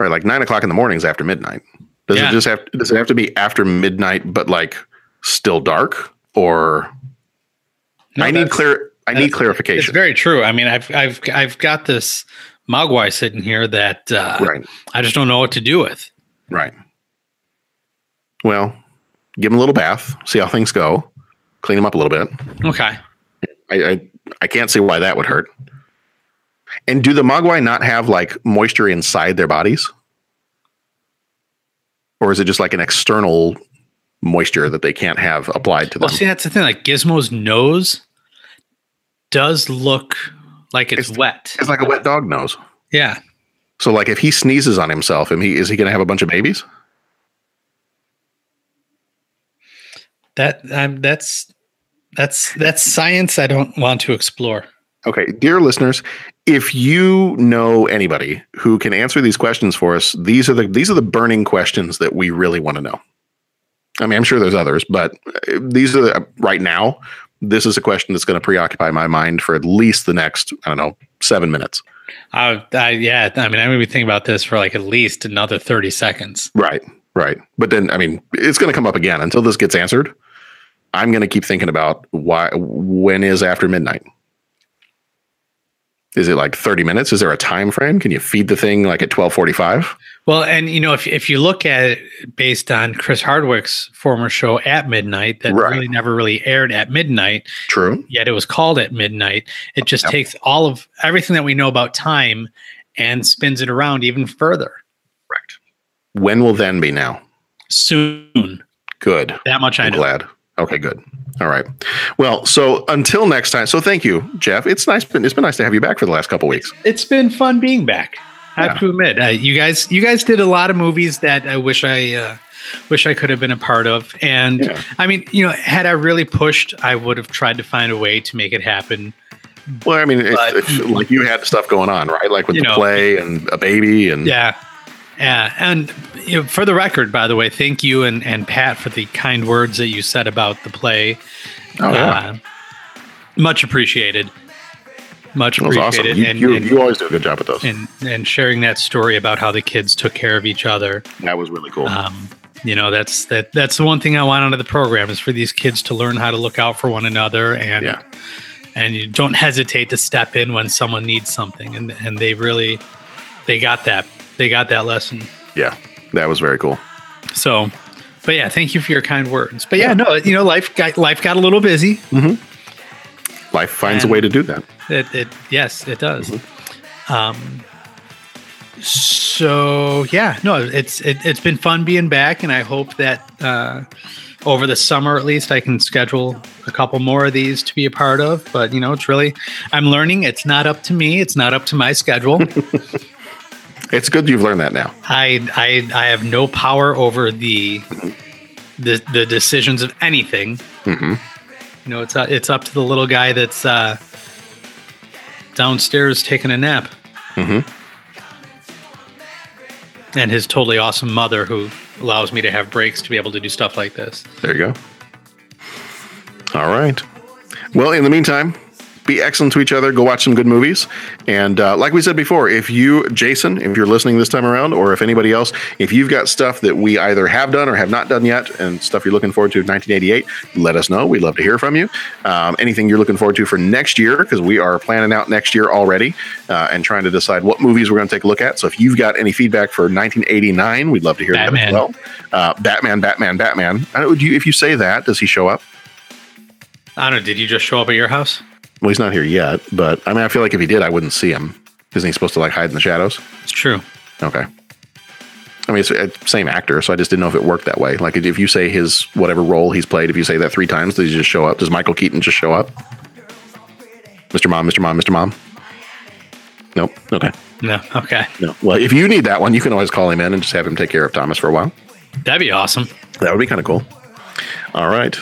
Right, like nine o'clock in the morning is after midnight. Does Yeah. it just have does it have to be after midnight, but like still dark? Or No, I need clear I need That's- It's clarification. very true. I mean, I've I've I've got this Mogwai sitting here that uh, Right. I just don't know what to do with. Right. Well, give him a little bath, see how things go, clean him up a little bit. Okay. I, I I can't see why that would hurt. And do the Mogwai not have like moisture inside their bodies? Or is it just like an external moisture that they can't have applied to them? Well, see, that's the thing. Like Gizmo's nose does look like it's, wet. It's like a wet dog nose. Yeah. So like if he sneezes on himself, and he is he gonna have a bunch of babies? That um, that's that's that's science I don't want to explore. Okay, dear listeners, if you know anybody who can answer these questions for us, these are the these are the burning questions that we really want to know. I mean, I'm sure there's others, but uh, these are the, right now. This is a question that's going to preoccupy my mind for at least the next I don't know seven minutes. Uh, I, yeah, I mean, I'm gonna be thinking about this for like at least another thirty seconds. Right, right. But then, I mean, it's going to come up again until this gets answered. I'm going to keep thinking about why. When is after midnight? Is it like 30 minutes? Is there a time frame? Can you feed the thing like at 12:45? Well, and you know, if if you look at it based on Chris Hardwick's former show at midnight, that Right. really never really aired at midnight. True. Yet it was called at midnight. It just Yep. takes all of everything that we know about time and spins it around even further. Correct. When will then be now? Soon. Good. That much I I'm know. glad. Okay, good. All right. Well, so until next time. So thank you, Jeff. It's nice. Been, it's been nice to have you back for the last couple weeks. It's been fun being back. I have Yeah. to admit, uh, you guys, you guys did a lot of movies that I wish I uh, wish I could have been a part of. And I mean, you know, had I really pushed, I would have tried to find a way to make it happen. Well, I mean, But- it's like you had stuff going on, right? Like with the know, play and a baby, and Yeah. Yeah. And you know, for the record, by the way, thank you and, and Pat for the kind words that you said about the play. Oh, yeah. Uh, much appreciated. Much was awesome. appreciated. You, and, you, and, you always do a good job with those. and, and sharing that story about how the kids took care of each other. That was really cool. Um, you know, that's that that's the one thing I want out of the program is for these kids to learn how to look out for one another and Yeah. and you don't hesitate to step in when someone needs something and and they really they got that they got that lesson. yeah, that was very cool. So, but yeah, thank you for your kind words. But yeah, no, you know, life got life got a little busy. Life finds a way to do that. It, it yes, it does. Mm-hmm. Um, So yeah, no, it's it, it's been fun being back, and I hope that uh, over the summer at least I can schedule a couple more of these to be a part of. But you know, it's really I'm learning. It's not up to me. It's not up to my schedule. It's good you've learned that now. I I I have no power over the the the decisions of anything. Mm-hmm. You know, it's uh, it's up to the little guy that's uh, downstairs taking a nap, Mm-hmm. and his totally awesome mother who allows me to have breaks to be able to do stuff like this. There you go. All right. Well, in the meantime, be excellent to each other. Go watch some good movies. And uh, like we said before, if you, Jason, if you're listening this time around, or if anybody else, if you've got stuff that we either have done or have not done yet, and stuff you're looking forward to in 1988, let us know. We'd love to hear from you. Um, anything you're looking forward to for next year, because we are planning out next year already uh, and trying to decide what movies we're going to take a look at. So if you've got any feedback for 1989, we'd love to hear that as well. Uh, Batman, Batman, Batman. I don't, do you, if you say that, does he show up? I don't know. Did you just show up at your house? Well, he's not here yet, but I mean, I feel like if he did, I wouldn't see him. Isn't he supposed to like hide in the shadows? It's true. Okay. I mean, it's uh, same actor, so I just didn't know if it worked that way. Like, if you say his whatever role he's played, if you say that three times, does he just show up? Does Michael Keaton just show up? Mr. Mom, Mr. Mom, Mr. Mom. Nope. Okay. No. Okay. No. Well, if you need that one, you can always call him in and just have him take care of Thomas for a while. That'd be awesome. That would be kind of cool. All right.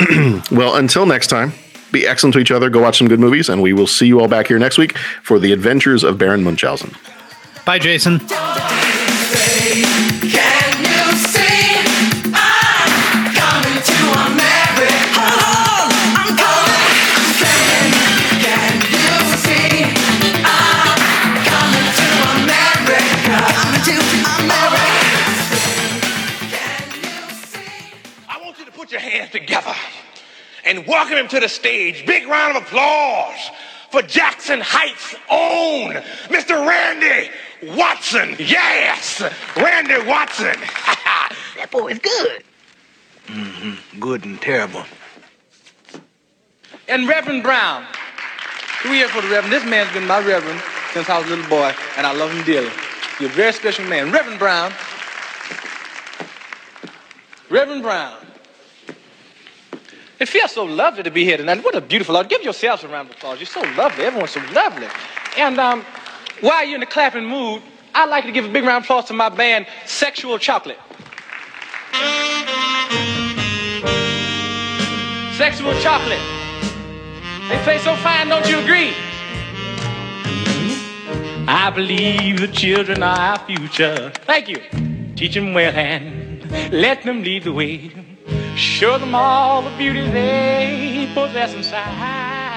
well, until next time, be excellent to each other. Go watch some good movies, and we will see you all back here next week for the adventures of Baron Munchausen. Bye, Jason. Put your hands together and welcome him to the stage. Big round of applause for Jackson Heights' own Mr. Randy Watson. Yes, Randy Watson. that boy is good. Mm-hmm. Good and terrible. And Reverend Brown. Three years for the Reverend. This man's been my Reverend since I was a little boy, and I love him dearly. He's a very special man. Reverend Brown. Reverend Brown. It feels so lovely to be here tonight. What a beautiful audience. Give yourselves a round of applause. You're so lovely. Everyone's so lovely. And um, while you're in the clapping mood, I'd like to give a big round of applause to my band, Sexual Chocolate. Sexual Chocolate. They play so fine, don't you agree? I believe the children are our future. Thank you. Teach them well and let them lead the way. Show them all the beauty they possess inside.